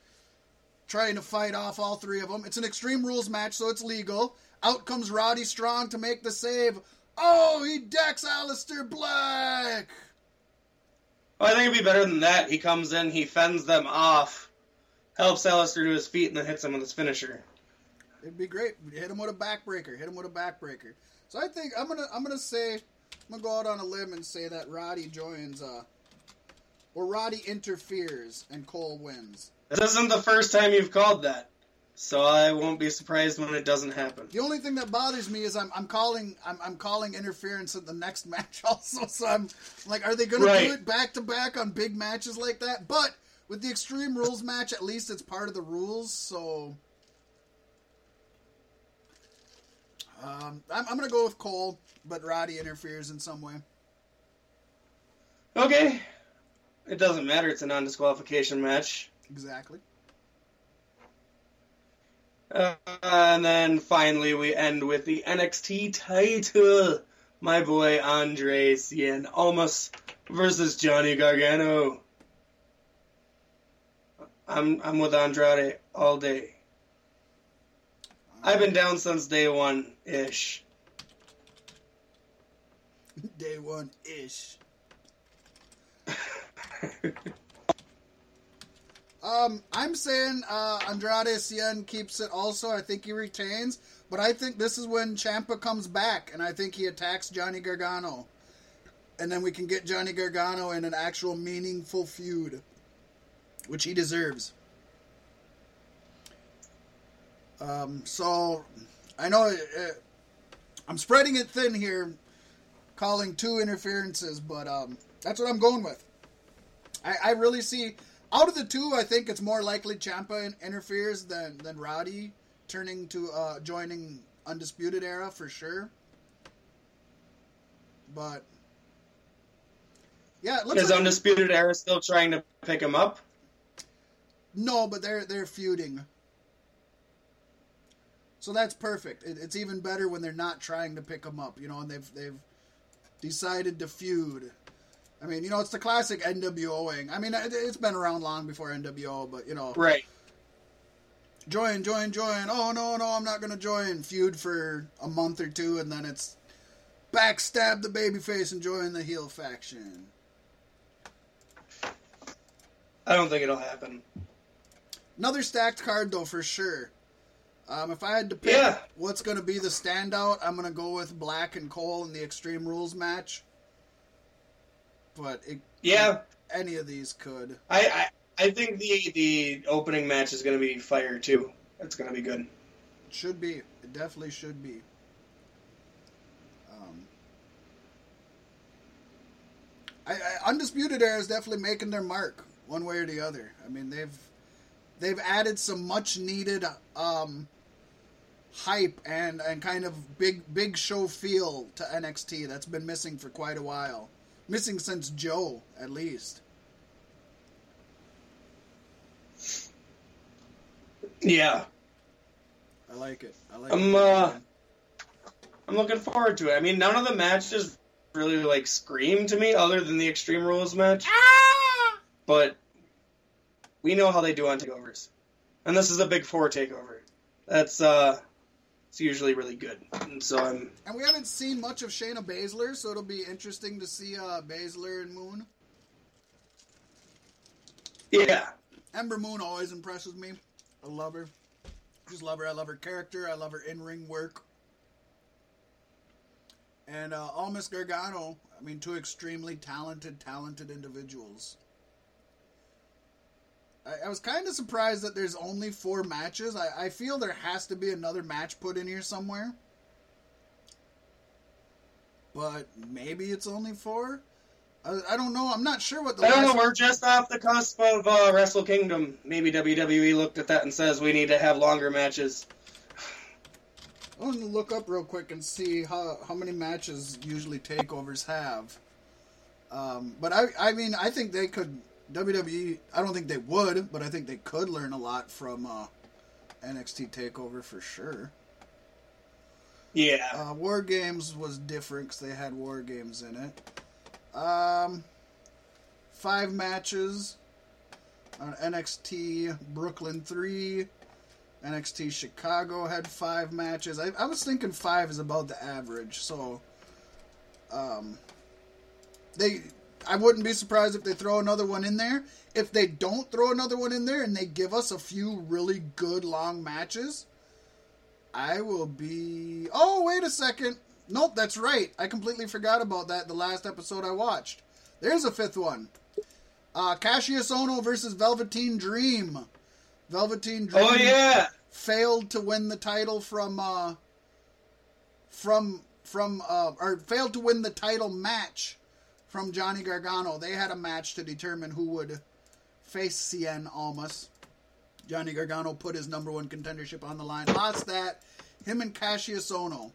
S1: trying to fight off all three of them. It's an Extreme Rules match, so it's legal. Out comes Roddy Strong to make the save. Oh, he decks Aleister Black.
S2: Well, I think it'd be better than that. He comes in, he fends them off, helps Aleister to his feet, and then hits him with his finisher.
S1: It'd be great. Hit him with a backbreaker. Hit him with a backbreaker. So I think I'm gonna I'm gonna say I'm gonna go out on a limb and say that Roddy joins uh or Roddy interferes and Cole wins.
S2: This isn't the first time you've called that. So I won't be surprised when it doesn't happen.
S1: The only thing that bothers me is I'm, I'm calling I'm, I'm calling interference at the next match also. So I'm like, are they going right. to do it back to back on big matches like that? But with the Extreme Rules match, at least it's part of the rules. So um, I'm, I'm going to go with Cole, but Roddy interferes in some way.
S2: Okay, it doesn't matter. It's a non-disqualification match.
S1: Exactly.
S2: Uh, and then finally, we end with the NXT title. My boy Andre Cien Almas versus Johnny Gargano. I'm I'm with Andrade all day. I've been down since day one ish.
S1: Day one ish. Um, I'm saying uh, Andrade Cien keeps it also. I think he retains. But I think this is when Ciampa comes back, and I think he attacks Johnny Gargano. And then we can get Johnny Gargano in an actual meaningful feud, which he deserves. Um, so, I know uh, I'm spreading it thin here, calling two interferences, but um, that's what I'm going with. I, I really see out of the two, I think it's more likely Ciampa interferes than than Roddy turning to uh, joining Undisputed Era for sure. But yeah, it looks
S2: is like, Undisputed Era still trying to pick him up?
S1: No, but they're they're feuding. So that's perfect. It, it's even better when they're not trying to pick him up, you know, and they've they've decided to feud. I mean, you know, it's the classic NWOing. I mean, it's been around long before NWO, but you know,
S2: right?
S1: Join, join, join. Oh no, no, I'm not gonna join. Feud for a month or two, and then it's backstab the babyface and join the heel faction.
S2: I don't think it'll happen.
S1: Another stacked card, though, for sure. Um, if I had to pick yeah. what's going to be the standout, I'm going to go with Black and Cole in the Extreme Rules match but it,
S2: yeah,
S1: any of these could.
S2: I, I I think the the opening match is going to be fire too. It's going to be good.
S1: It should be. It definitely should be. Um, I, I, Undisputed Era is definitely making their mark one way or the other. I mean, they've they've added some much needed um, hype and and kind of big big show feel to NXT that's been missing for quite a while. Missing since Joe, at least.
S2: Yeah,
S1: I like it. I like it.
S2: I'm
S1: it.
S2: uh, I'm looking forward to it. I mean, none of the matches really like scream to me, other than the Extreme Rules match. But we know how they do on takeovers, and this is a big four takeover. That's uh, it's usually really good. And so I'm
S1: And we haven't seen much of Shayna Baszler, so it'll be interesting to see uh, Baszler and Moon.
S2: yeah.
S1: Ember Moon always impresses me. I love her. Just love her. I love her character. I love her in ring work. And uh, Almas Gargano, I mean, two extremely talented, talented individuals. I, I was kind of surprised that there's only four matches. I, I feel there has to be another match put in here somewhere. But maybe it's only four? I, I don't know. I'm not sure what the
S2: I don't
S1: last-
S2: know. We're just off the cusp of uh, Wrestle Kingdom. Maybe WWE looked at that and says we need to have longer matches.
S1: I want to look up real quick and see how how many matches usually takeovers have. Um, but I I mean I think they could WWE. I don't think they would, but I think they could learn a lot from uh, NXT Takeover for sure.
S2: Yeah.
S1: Uh, War Games was different because they had War Games in it. Um, five matches on NXT Brooklyn three. NXT Chicago had five matches. I, I was thinking five is about the average, so um, they. I wouldn't be surprised if they throw another one in there. If they don't throw another one in there and they give us a few really good long matches, I will be. Oh, wait a second. Nope, that's right. I completely forgot about that the last episode I watched. There's a fifth one. Uh, Kassius Ohno versus Velveteen Dream. Velveteen Dream
S2: Oh yeah.
S1: failed to win the title from uh from from uh or failed to win the title match from Johnny Gargano. They had a match to determine who would face Cien Almas. Johnny Gargano put his number one contendership on the line. Lost that. Him and Kassius Ohno.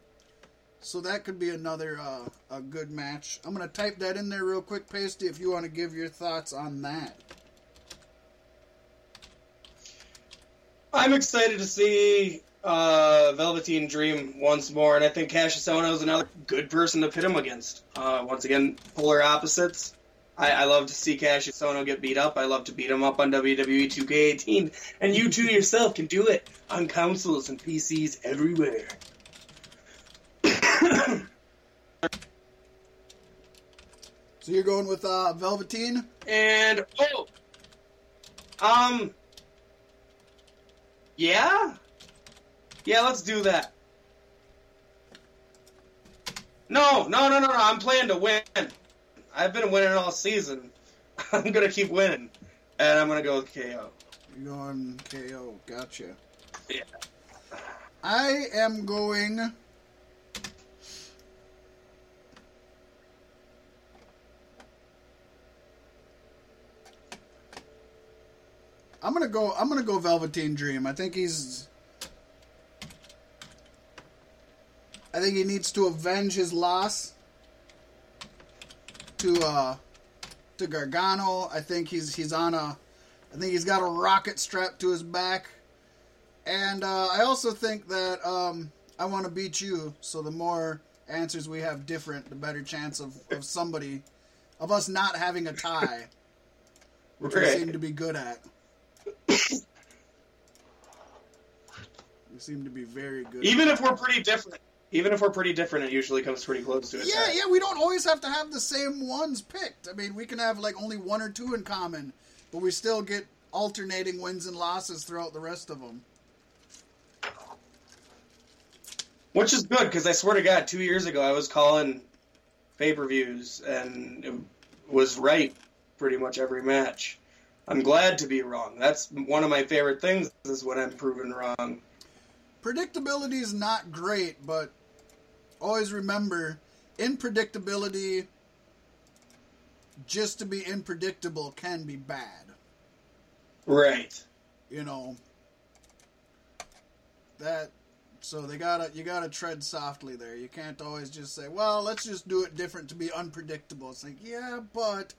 S1: So that could be another uh, a good match. I'm gonna type that in there real quick, Pasty, if you want to give your thoughts on that.
S2: I'm excited to see uh, Velveteen Dream once more, and I think Kassius Ohno is another good person to pit him against. Uh, once again, polar opposites. I, I love to see Kassius Ohno get beat up. I love to beat him up on WWE 2K18, and you too yourself can do it on consoles and PCs everywhere.
S1: So you're going with uh, Velveteen?
S2: And oh, um, yeah, yeah, let's do that. No, no, no, no, no. I'm playing to win. I've been winning all season. I'm gonna keep winning, and I'm gonna go with KO.
S1: You're going KO. Gotcha.
S2: Yeah.
S1: I am going. I'm gonna go. I'm gonna go Velveteen Dream. I think he's. Think he needs to avenge his loss to uh to Gargano. I think he's he's on a. I think he's got a rocket strapped to his back. And uh, I also think that um, I want to beat you. So the more answers we have different, the better chance of, of somebody, of us not having a tie, which we seem to be good at. we seem to be very good.
S2: Even if we're pretty different, even if we're pretty different, it usually comes pretty close to it.
S1: yeah, yeah, we don't always have to have the same ones picked. I mean, we can have like only one or two in common, but we still get alternating wins and losses throughout the rest of them.
S2: Which is good because I swear to God, two years ago I was calling pay per views and it was right pretty much every match. I'm glad to be wrong. That's one of my favorite things is when I'm proven wrong.
S1: Predictability is not great, but always remember unpredictability just to be unpredictable can be bad.
S2: Right.
S1: You know that so they gotta you gotta tread softly there. You can't always just say, "Well, let's just do it different to be unpredictable." It's like, yeah, but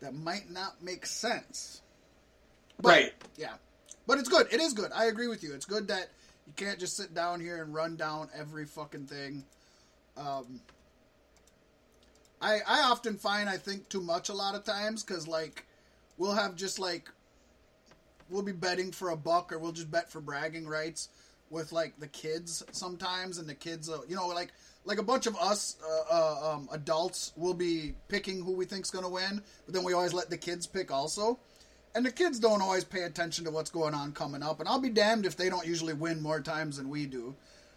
S1: that might not make sense. But,
S2: right.
S1: Yeah, but it's good. It is good. I agree with you. It's good that you can't just sit down here and run down every fucking thing. Um, I I often find I think too much a lot of times because like we'll have just like we'll be betting for a buck or we'll just bet for bragging rights with like the kids sometimes and the kids uh, you know like like a bunch of us uh, uh, um, adults will be picking who we think's to win but then we always let the kids pick also and the kids don't always pay attention to what's going on coming up and i'll be damned if they don't usually win more times than we do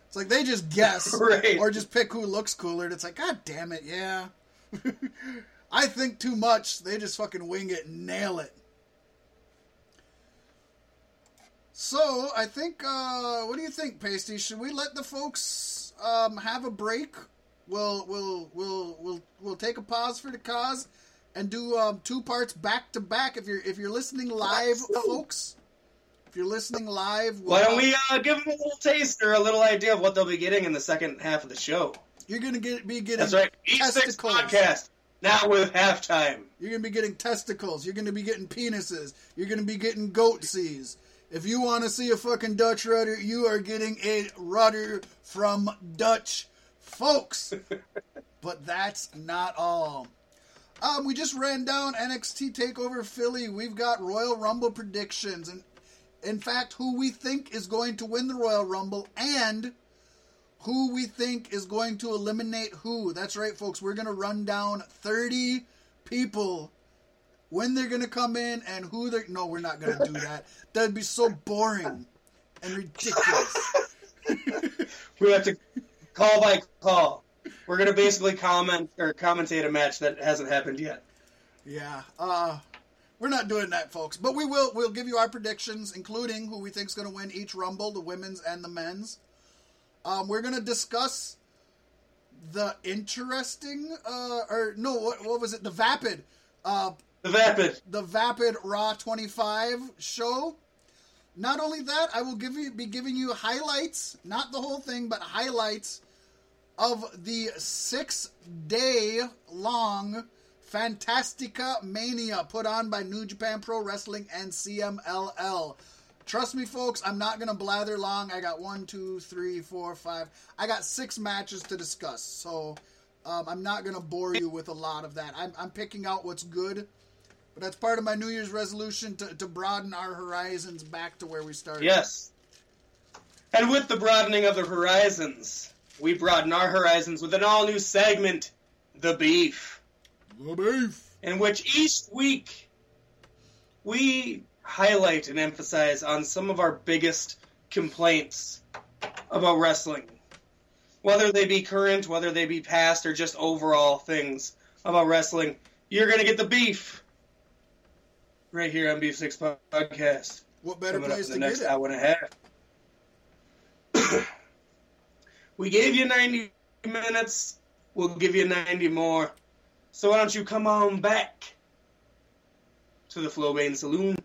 S1: it's like they just guess
S2: right.
S1: or just pick who looks cooler and it's like god damn it yeah i think too much they just fucking wing it and nail it So I think, uh, what do you think, Pasty? Should we let the folks um, have a break? We'll we'll we'll we'll we'll take a pause for the cause and do um, two parts back to back. If you're if you're listening live, folks, if you're listening live,
S2: we'll why don't we uh, give them a little taste or a little idea of what they'll be getting in the second half of the show?
S1: You're gonna get be getting
S2: that's right. E6 podcast. Now with halftime.
S1: You're gonna be getting testicles. You're gonna be getting penises. You're gonna be getting goatsies. If you want to see a fucking Dutch rudder, you are getting a rudder from Dutch folks. but that's not all. Um, we just ran down NXT Takeover Philly. We've got Royal Rumble predictions, and in fact, who we think is going to win the Royal Rumble, and who we think is going to eliminate who. That's right, folks. We're going to run down 30 people when they're going to come in and who they're. No, we're not going to do that. That'd be so boring and ridiculous.
S2: we have to call by call. We're going to basically comment or commentate a match that hasn't happened yet.
S1: Yeah. Uh, we're not doing that, folks. But we will. We'll give you our predictions, including who we think is going to win each Rumble, the women's and the men's. Um, we're going to discuss the interesting, uh, or no, what, what was it? The Vapid uh,
S2: the Vapid.
S1: The Vapid Raw 25 show. Not only that, I will give you be giving you highlights, not the whole thing, but highlights of the six day long Fantastica Mania put on by New Japan Pro Wrestling and CMLL. Trust me, folks, I'm not going to blather long. I got one, two, three, four, five. I got six matches to discuss. So um, I'm not going to bore you with a lot of that. I'm, I'm picking out what's good but that's part of my New Year's resolution to, to broaden our horizons back to where we started.
S2: Yes. And with the broadening of the horizons, we broaden our horizons with an all new segment, The Beef.
S1: The Beef.
S2: In which each week we highlight and emphasize on some of our biggest complaints about wrestling. Whether they be current, whether they be past, or just overall things about wrestling, you're going to get the beef right here on Beef Six Podcast.
S1: What better place to
S2: next
S1: get it?
S2: Hour and a half. we gave you 90 minutes. We'll give you 90 more. So why don't you come on back to the Flowbane Saloon?